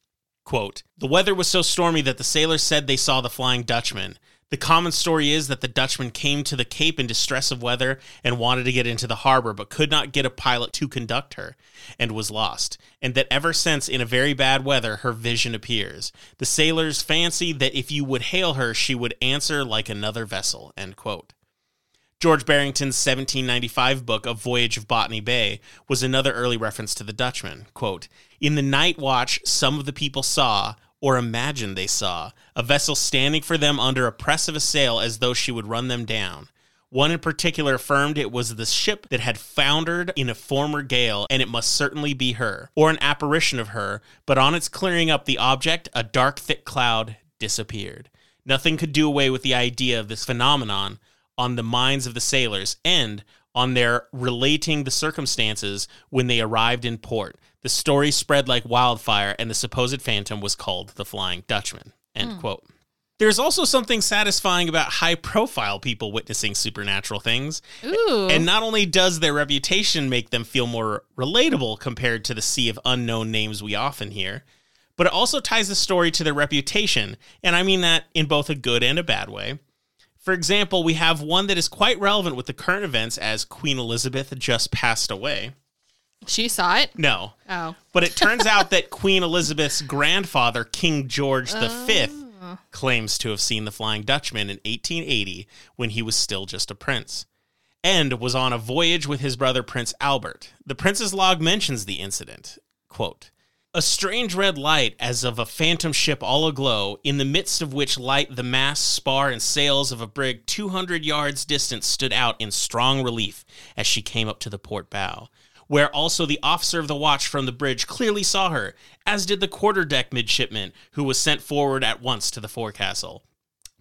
Quote, The weather was so stormy that the sailors said they saw the Flying Dutchman. The common story is that the Dutchman came to the Cape in distress of weather and wanted to get into the harbor, but could not get a pilot to conduct her, and was lost. And that ever since, in a very bad weather, her vision appears. The sailors fancy that if you would hail her, she would answer like another vessel. End quote. George Barrington's 1795 book, A Voyage of Botany Bay, was another early reference to the Dutchman. Quote, In the night watch, some of the people saw, or imagined they saw, a vessel standing for them under a press of a sail as though she would run them down. One in particular affirmed it was the ship that had foundered in a former gale, and it must certainly be her, or an apparition of her, but on its clearing up the object, a dark thick cloud disappeared. Nothing could do away with the idea of this phenomenon on the minds of the sailors and on their relating the circumstances when they arrived in port. The story spread like wildfire, and the supposed phantom was called the Flying Dutchman. End hmm. quote. There's also something satisfying about high profile people witnessing supernatural things. Ooh. And not only does their reputation make them feel more relatable compared to the sea of unknown names we often hear, but it also ties the story to their reputation. And I mean that in both a good and a bad way. For example, we have one that is quite relevant with the current events as Queen Elizabeth just passed away. She saw it? No, Oh. but it turns out that Queen Elizabeth's grandfather, King George V, oh. claims to have seen the Flying Dutchman in 1880 when he was still just a prince, and was on a voyage with his brother Prince Albert. The prince's log mentions the incident. Quote, a strange red light, as of a phantom ship all aglow, in the midst of which light the mast, spar, and sails of a brig 200 yards distant stood out in strong relief as she came up to the port bow, where also the officer of the watch from the bridge clearly saw her, as did the quarterdeck midshipman, who was sent forward at once to the forecastle.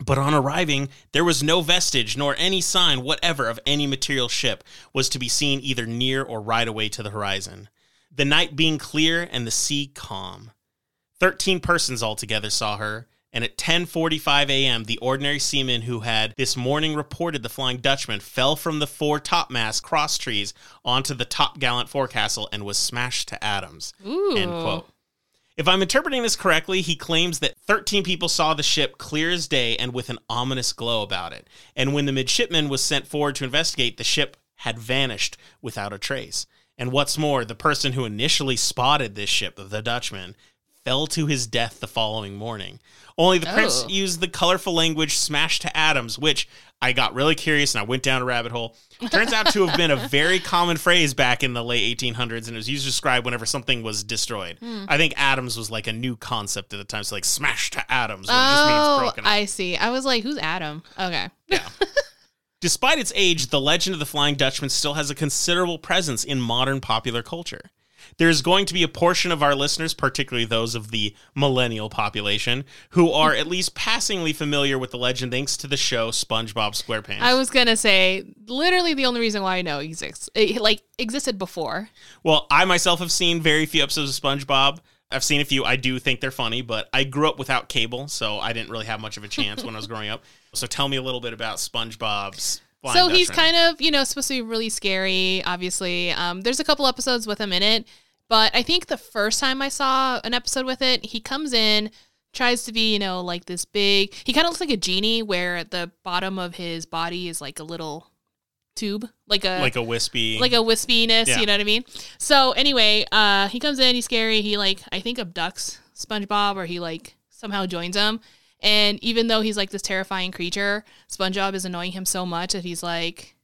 But on arriving, there was no vestige nor any sign whatever of any material ship was to be seen either near or right away to the horizon. The night being clear and the sea calm. Thirteen persons altogether saw her, and at 10:45 a.m., the ordinary seaman who had this morning reported the Flying Dutchman fell from the fore topmast cross trees onto the topgallant forecastle and was smashed to atoms. Ooh. End quote. If I'm interpreting this correctly, he claims that 13 people saw the ship clear as day and with an ominous glow about it. And when the midshipman was sent forward to investigate, the ship had vanished without a trace. And what's more, the person who initially spotted this ship, the Dutchman, fell to his death the following morning. Only the prince Oh. used the colorful language smashed to atoms, which I got really curious and I went down a rabbit hole. Turns out to have been a (laughs) very common phrase back in the late 1800s, and it was used to describe whenever something was destroyed. Hmm. I think atoms was like a new concept at the time, so like smashed to atoms, when it just means Oh. I see. I was like, who's Adam? Okay. yeah. (laughs) Despite its age, the legend of the Flying Dutchman still has a considerable presence in modern popular culture. There's going to be a portion of our listeners, particularly those of the millennial population, who are at least passingly familiar with the legend thanks to the show SpongeBob SquarePants. I was gonna say literally the only reason why I know it exists, it, like existed before. Well, I myself have seen very few episodes of SpongeBob. I've seen a few. I do think they're funny, but I grew up without cable, so I didn't really have much of a chance when I was growing up. (laughs) So tell me a little bit about SpongeBob's. So he's kind of you know supposed to be really scary. Obviously, um, there's a couple episodes with him in it, but I think the first time I saw an episode with it, he comes in. Tries to be, you know, like this big. He kind of looks like a genie, where at the bottom of his body is like a little tube, like a like a wispy, like a wispiness, Yeah. you know what I mean? So anyway, uh he comes in, he's scary, he like I think abducts SpongeBob or he like somehow joins him. And even though he's like this terrifying creature, SpongeBob is annoying him so much that he's like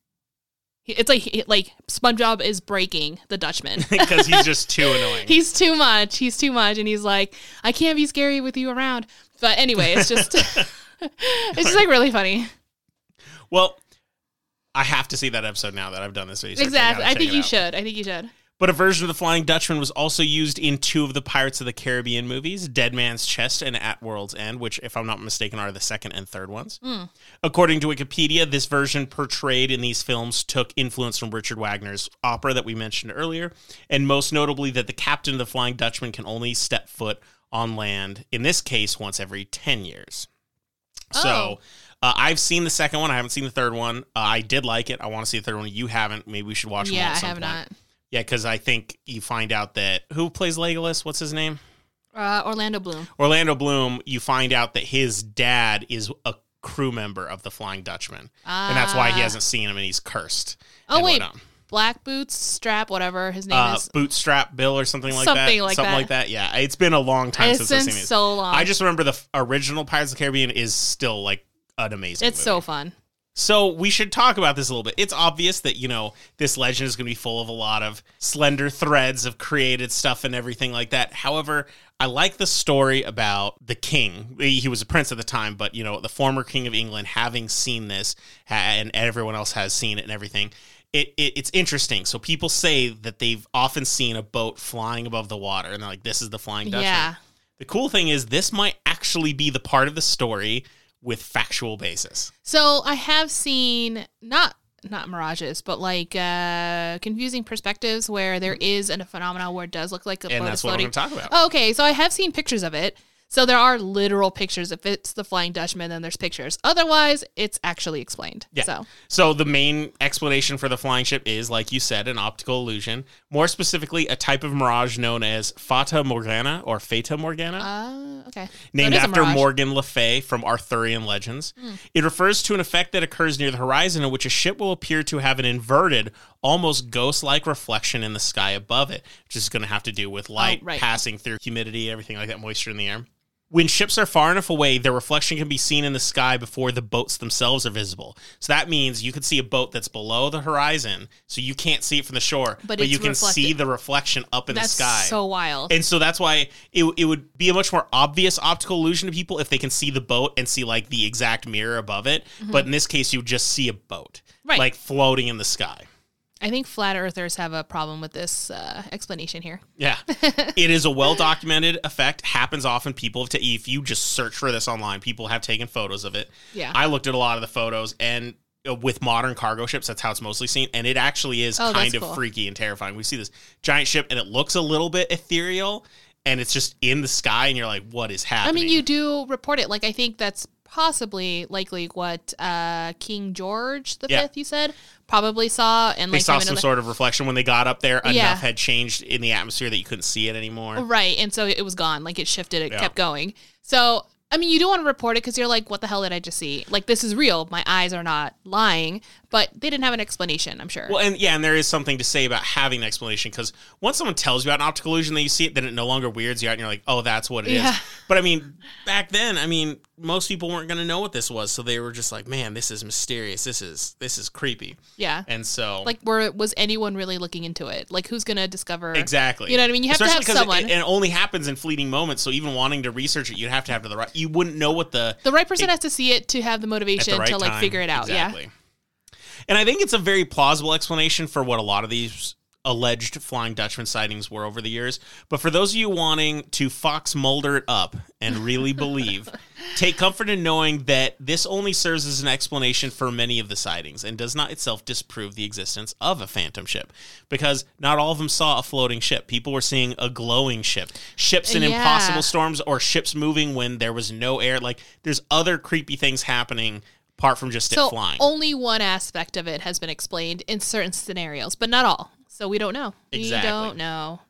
it's like like SpongeBob is breaking the Dutchman. (laughs) because he's just too (laughs) annoying. he's too much. He's too much and he's like I can't be scary with you around. But anyway, it's just (laughs) it's just like really funny. well, I have to see that episode now that I've done this research. Exactly. gotta I think you out. should. I think you should. But a version of the Flying Dutchman was also used in two of the Pirates of the Caribbean movies, Dead Man's Chest and At World's End, which, if I'm not mistaken, are the second and third ones. According to Wikipedia, this version portrayed in these films took influence from Richard Wagner's opera that we mentioned earlier, and most notably that the captain of the Flying Dutchman can only step foot on land, in this case, once every 10 years. So. Oh. Uh, I've seen the second one. I haven't seen the third one. Uh, I did like it. I want to see the third one. You haven't. Maybe we should watch Yeah, at I have point. not. Yeah, because I think you find out that who plays Legolas? What's his name? Uh, Orlando Bloom. Orlando Bloom. You find out that his dad is a crew member of the Flying Dutchman, and that's why he Ah. hasn't seen him, and he's cursed. Oh wait, whatnot. Black Boots Strap, whatever his name Uh, is. Bootstrap Bill or something like Something that. like something that. like that. Yeah, it's been a long time It's since I've seen it. so long. I just remember the f- original Pirates of the Caribbean is still like an amazing. it's movie. so fun. So we should talk about this a little bit. It's obvious that, you know, this legend is going to be full of a lot of slender threads of created stuff and everything like that. However, I like the story about the king. He was a prince at the time, but, you know, the former king of England having seen this and everyone else has seen it and everything. It, it, it's interesting. So people say that they've often seen a boat flying above the water and they're like, this is the Flying Dutchman. Yeah. The cool thing is this might actually be the part of the story with factual basis. So I have seen not not mirages, but like uh confusing perspectives where there is a phenomenon where it does look like a And that's is what floating. we're going to talk about. Oh, okay, so I have seen pictures of it. So there are literal pictures. If it's the Flying Dutchman, then there's pictures. Otherwise, it's actually explained. Yeah. So So the main explanation for the flying ship is, like you said, an optical illusion. More specifically, a type of mirage known as Fata Morgana or Fata Morgana. uh okay. Named a after. Morgan Le Fay from Arthurian legends. It refers to an effect that occurs near the horizon in which a ship will appear to have an inverted, almost ghost like reflection in the sky above it, which is going to have to do with light Oh, right. passing through humidity, everything like that, moisture in the air. When ships are far enough away, their reflection can be seen in the sky before the boats themselves are visible. So that means you could see a boat that's below the horizon, so you can't see it from the shore, But but, you can see the reflection up in That's the sky. That's so wild. And so that's why it, it would be a much more obvious optical illusion to people if they can see the boat and see like the exact mirror above it. But in this case, you would just see a boat, Mm-hmm. Right. like floating in the sky. I think flat earthers have a problem with this uh, explanation here. Yeah, (laughs) it is a well documented effect. Happens often. People, have ta- if you just search for this online, people have taken photos of it. Yeah. I looked at a lot of the photos and. uh, With modern cargo ships, that's how it's mostly seen, and it actually is Oh, kind of cool. freaky and terrifying. We see this giant ship, and it looks a little bit ethereal, and it's just in the sky, and you're like, "What is happening? I mean, you do report it. Like, I think that's possibly likely what uh, King George the Yeah. Fifth, you said, probably saw. And they like saw some the- sort of reflection when they got up there. Enough Yeah. had changed in the atmosphere that you couldn't see it anymore. Right. And so it was gone. Like it shifted, it Yeah. kept going. So, I mean, you do want to report it because you're like, what the hell did I just see? Like, this is real. My eyes are not lying. But they didn't have an explanation, I'm sure. Well, and yeah, and there is something to say about having an explanation because once someone tells you about an optical illusion, that you see it, then it no longer weirds you out, and you're like, oh, that's what it is. Yeah. But I mean, back then, I mean, most people weren't going to know what this was, so they were just like, man, this is mysterious. This is this is creepy. yeah. And so, Like, were was anyone really looking into it? Like, who's gonna discover? Exactly. You know what I mean? You have to Especially have 'cause it- someone. It, it only happens in fleeting moments. So even wanting to research it, you'd have to have the right. You wouldn't know what the the right person it- has to see it to have the motivation the right to like time. figure it out. Exactly. And I think it's a very plausible explanation for what a lot of these alleged Flying Dutchman sightings were over the years. But for those of you wanting to Fox Mulder it up and really believe, (laughs) take comfort in knowing that this only serves as an explanation for many of the sightings and does not itself disprove the existence of a phantom ship. Because not all of them saw a floating ship. People were seeing a glowing ship, ships in Yeah. impossible storms, or ships moving when there was no air. Like there's other creepy things happening apart from just So it flying. only one aspect of it has been explained in certain scenarios, but not all. So we don't know. Exactly. We don't know.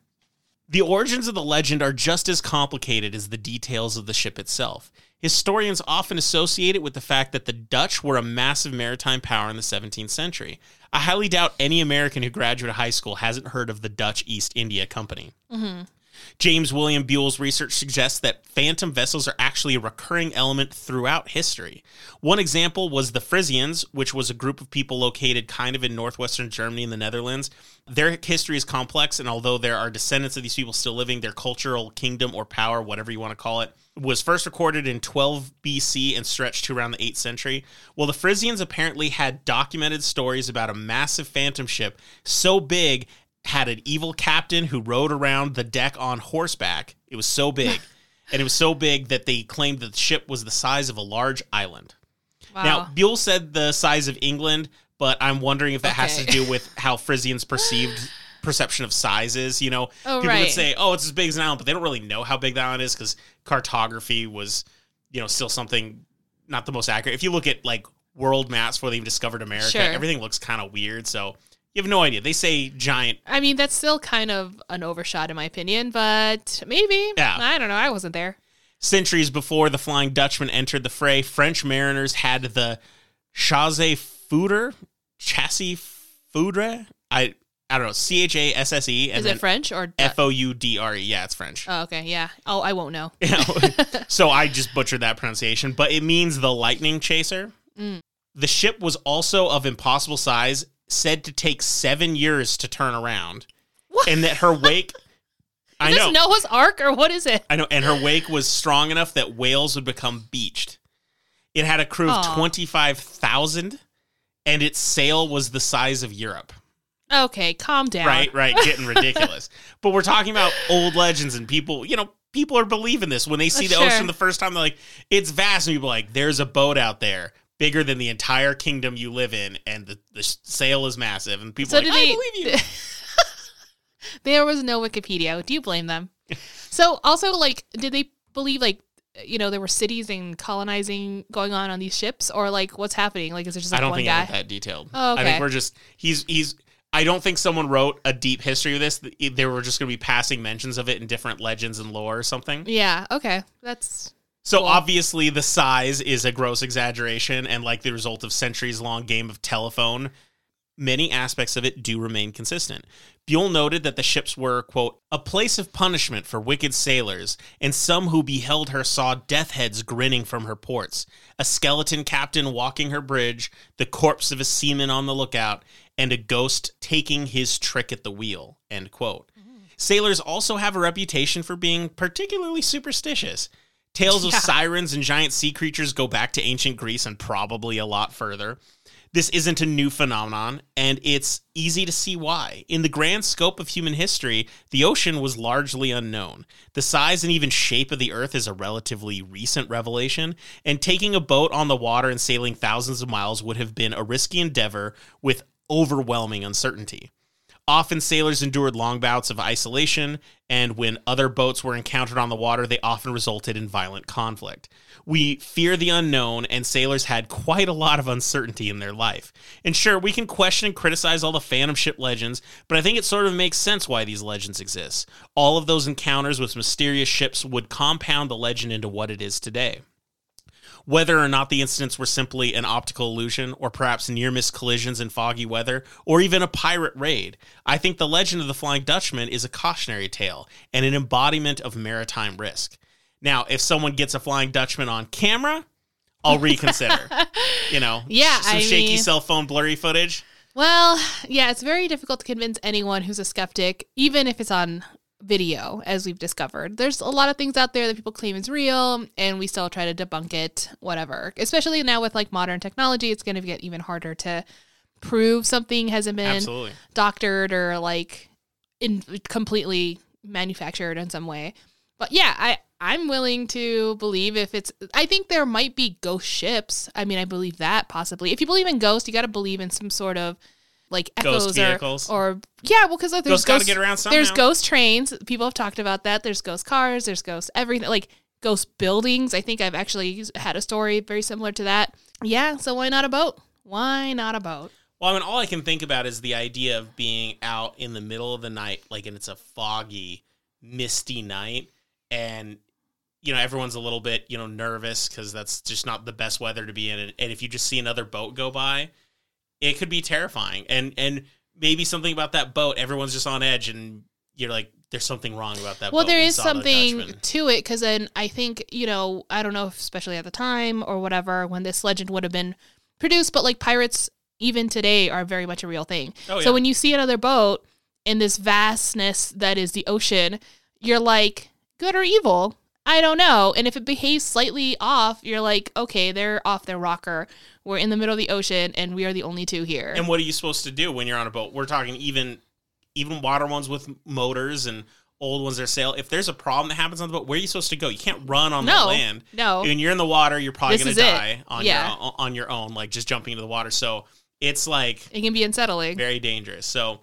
The origins of the legend are just as complicated as the details of the ship itself. Historians often associate it with the fact that the Dutch were a massive maritime power in the 17th century. I highly doubt any American who graduated high school hasn't heard of the Dutch East India Company. Mm-hmm. James William Buell's research suggests that phantom vessels are actually a recurring element throughout history. One example was the Frisians, which was a group of people located kind of in northwestern Germany and the Netherlands. Their history is complex, and although there are descendants of these people still living, their cultural kingdom or power, whatever you want to call it, was first recorded in 12 BC and stretched to around the 8th century. Well, the Frisians apparently had documented stories about a massive phantom ship so big had an evil captain who rode around the deck on horseback. It was so big. (laughs) and it was so big that they claimed that the ship was the size of a large island. Wow. Now, Buell said the size of England, but I'm wondering if that has to do with how Frisians perceived (laughs) perception of sizes. You know, Oh, people would say, "Oh, it's as big as an island," but they don't really know how big the island is because cartography was, you know, still something not the most accurate. If you look at like world maps before they even discovered America, Sure. everything looks kind of weird. So you have no idea. They say giant. I mean, that's still kind of an overshot in my opinion, but maybe. Yeah. I don't know. I wasn't there. Centuries before the Flying Dutchman entered the fray, French mariners had the chasse foudre, chassis foudre. I I don't know, C H A S S E, Is it French or F O U D R E. Yeah, it's French. Oh, okay. Yeah. Oh, I won't know. (laughs) (laughs) So I just butchered that pronunciation, but it means the lightning chaser. Mm. The ship was also of impossible size, said to take seven years to turn around, What? and that her wake. (laughs) I know. Noah's Ark or what is it? I know, and her wake was strong enough that whales would become beached. It had a crew of Aw. 25,000 and its sail was the size of Europe. Okay, calm down. Right, right, (laughs) getting ridiculous. but we're talking about old legends and people, you know, people are believing this when they see the Sure. ocean the first time they're like it's vast and people are like there's a boat out there bigger than the entire kingdom you live in and the, the sail is massive and people So are like did I they? believe you. (laughs) there was no Wikipedia. Do you blame them? (laughs) so also, like, did they believe like you know there were cities and colonizing going on on these ships, or like what's happening? Like, is it just like I don't one think guy? that detailed. Oh, I think we're just he's he's. I don't think someone wrote a deep history of this. They were just going to be passing mentions of it in different legends and lore or something. Yeah. Okay. That's So Cool. obviously the size is a gross exaggeration and like the result of centuries long game of telephone. Many aspects of it do remain consistent. Buell noted that the ships were, quote, a place of punishment for wicked sailors, and some who beheld her saw death heads grinning from her ports, a skeleton captain walking her bridge, the corpse of a seaman on the lookout, and a ghost taking his trick at the wheel, end quote. Mm-hmm. Sailors also have a reputation for being particularly superstitious. Tales of Yeah. sirens and giant sea creatures go back to ancient Greece and probably a lot further. This isn't a new phenomenon, and it's easy to see why. In the grand scope of human history, the ocean was largely unknown. The size and even shape of the Earth is a relatively recent revelation, and taking a boat on the water and sailing thousands of miles would have been a risky endeavor with overwhelming uncertainty. Often sailors endured long bouts of isolation, and when other boats were encountered on the water, they often resulted in violent conflict. We fear the unknown, and sailors had quite a lot of uncertainty in their life. And sure, we can question and criticize all the phantom ship legends, but I think it sort of makes sense why these legends exist. All of those encounters with mysterious ships would compound the legend into what it is today. Whether or not the incidents were simply an optical illusion, or perhaps near miss collisions in foggy weather, or even a pirate raid, I think the legend of the Flying Dutchman is a cautionary tale and an embodiment of maritime risk. Now, if someone gets a Flying Dutchman on camera, I'll reconsider. (laughs) you know, Yeah, some I shaky mean- cell phone blurry footage. Well, yeah, it's very difficult to convince anyone who's a skeptic, even if it's on video, as we've discovered. There's a lot of things out there that people claim is real, and we still try to debunk it, whatever. Especially now with like modern technology, it's going to get even harder to prove something hasn't been Absolutely. doctored or like in completely manufactured in some way. But yeah, I I'm willing to believe if it's I think there might be ghost ships. I mean, I believe that possibly. If you believe in ghosts, you got to believe in some sort of like echoes or, vehicles. or yeah, well cuz like, there's Ghosts got to ghost, get around somehow. there's ghost trains. People have talked about that. There's ghost cars, there's ghost everything like ghost buildings. I think I've actually had a story very similar to that. Yeah, so why not a boat? Why not a boat? Well, I mean, all I can think about is the idea of being out in the middle of the night, like, and it's a foggy, misty night, and you know everyone's a little bit, you know, nervous because that's just not the best weather to be in. And if you just see another boat go by, it could be terrifying. And and maybe something about that boat, everyone's just on edge, and you're like, there's something wrong about that. well there We is something to it because then i think you know i don't know if especially at the time or whatever when this legend would have been produced but like pirates even today are very much a real thing Oh, so when you see another boat in this vastness that is the ocean you're like good or evil i don't know and if it behaves slightly off you're like okay they're off their rocker we're in the middle of the ocean and we are the only two here And what are you supposed to do when you're on a boat? We're talking even even water ones with motors and old ones that sail. If there's a problem that happens on the boat, where are you supposed to go? You can't run on no the land. no When you're in the water, you're probably going to it. die on Yeah. your on your own, like just jumping into the water. So it's like it can be unsettling very dangerous. So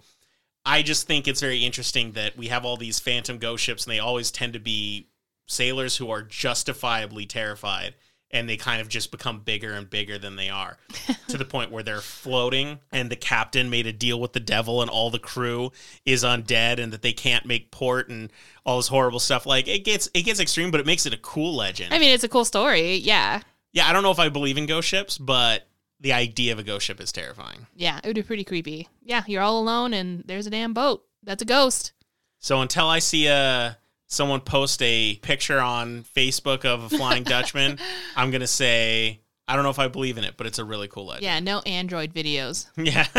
I just think it's very interesting that we have all these phantom ghost ships, and they always tend to be sailors who are justifiably terrified, and they kind of just become bigger and bigger than they are, (laughs) to the point where they're floating, and the captain made a deal with the devil, and all the crew is undead, and that they can't make port, and all this horrible stuff. Like it gets it gets extreme, but it makes it a cool legend. i mean it's a cool story yeah yeah, I don't know if I believe in ghost ships, but the idea of a ghost ship is terrifying. Yeah, it would be pretty creepy. Yeah, you're all alone and there's a damn boat. That's a ghost. So until I see a someone post a picture on Facebook of a Flying (laughs) Dutchman, I'm gonna say I don't know if I believe in it, but it's a really cool legend. Yeah, no Android videos. (laughs) Yeah. (laughs)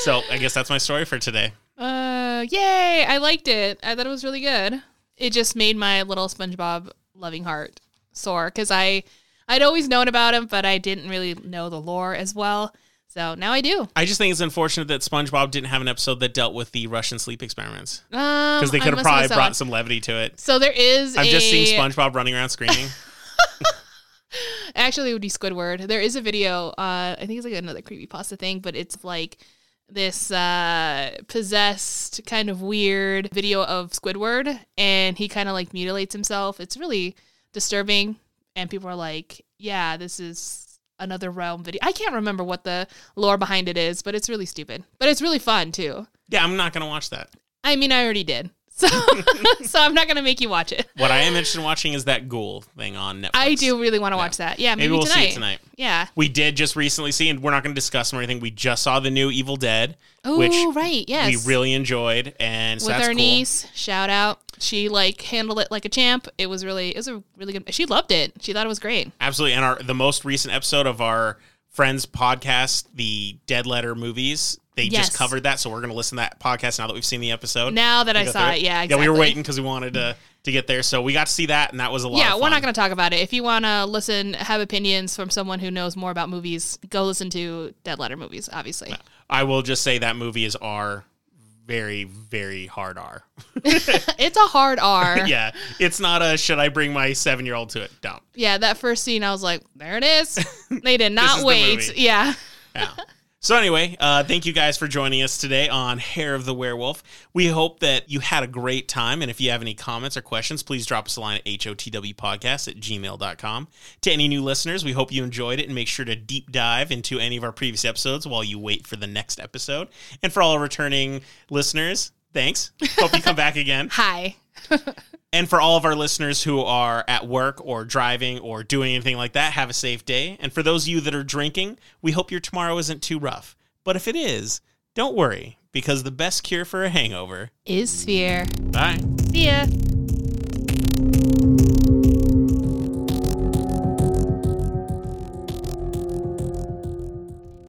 So I guess that's my story for today. Uh, yay! I liked it. I thought it was really good. It just made my little SpongeBob loving heart sore because I I'd always known about him, but I didn't really know the lore as well. So now I do. I just think it's unfortunate that SpongeBob didn't have an episode that dealt with the Russian sleep experiments Um, because they could have probably brought some levity to it. So there is. I've a, just seen SpongeBob running around screaming. (laughs) Actually, it would be Squidward. There is a video. Uh, I think it's like another creepy pasta thing, but it's like this uh, possessed kind of weird video of Squidward, and he kind of like mutilates himself. It's really disturbing, and people are like, "Yeah, this is another realm video." I can't remember what the lore behind it is, but it's really stupid. But it's really fun too. yeah, I'm not gonna watch that. I mean, I already did, (laughs) so (laughs) so I'm not gonna make you watch it. What I am interested in watching is that Ghoul thing on Netflix. I do really want to watch that. Yeah, maybe, Maybe we'll tonight. see it tonight. Yeah. We did just recently see, and we're not going to discuss them or anything. We just saw the new Evil Dead, Oh, which right. Yes. we really enjoyed, and so with our cool. niece. Shout out. She like handled it like a champ. It was really it was a really good. She loved it. She thought it was great. Absolutely, and our the most recent episode of our friends podcast, the Dead Letter movies, they Yes. just covered that. So we're going to listen to that podcast now that we've seen the episode. Now that I saw it, yeah, Yeah, we were waiting because we wanted to to get there, so we got to see that, and that was a lot. Yeah, we're not going to talk about it. If you want to listen, have opinions from someone who knows more about movies, go listen to Dead Letter movies. Obviously, I will just say that movie is R, very very hard R. (laughs) it's a hard R. (laughs) yeah, it's not a should I bring my seven year old to it? Don't. Yeah, that first scene, I was like, there it is. They did (laughs) not wait. Yeah. Yeah. So anyway, uh, thank you guys for joining us today on Hair of the Werewolf. We hope that you had a great time, and if you have any comments or questions, please drop us a line at hotwpodcast at gmail.com. To any new listeners, we hope you enjoyed it, and make sure to deep dive into any of our previous episodes while you wait for the next episode. And for all returning listeners, thanks. Hope you come back again. (laughs) Hi. (laughs) And for all of our listeners who are at work or driving or doing anything like that, have a safe day. And for those of you that are drinking, we hope your tomorrow isn't too rough. But if it is, don't worry, because the best cure for a hangover. Is fear. Bye. See ya.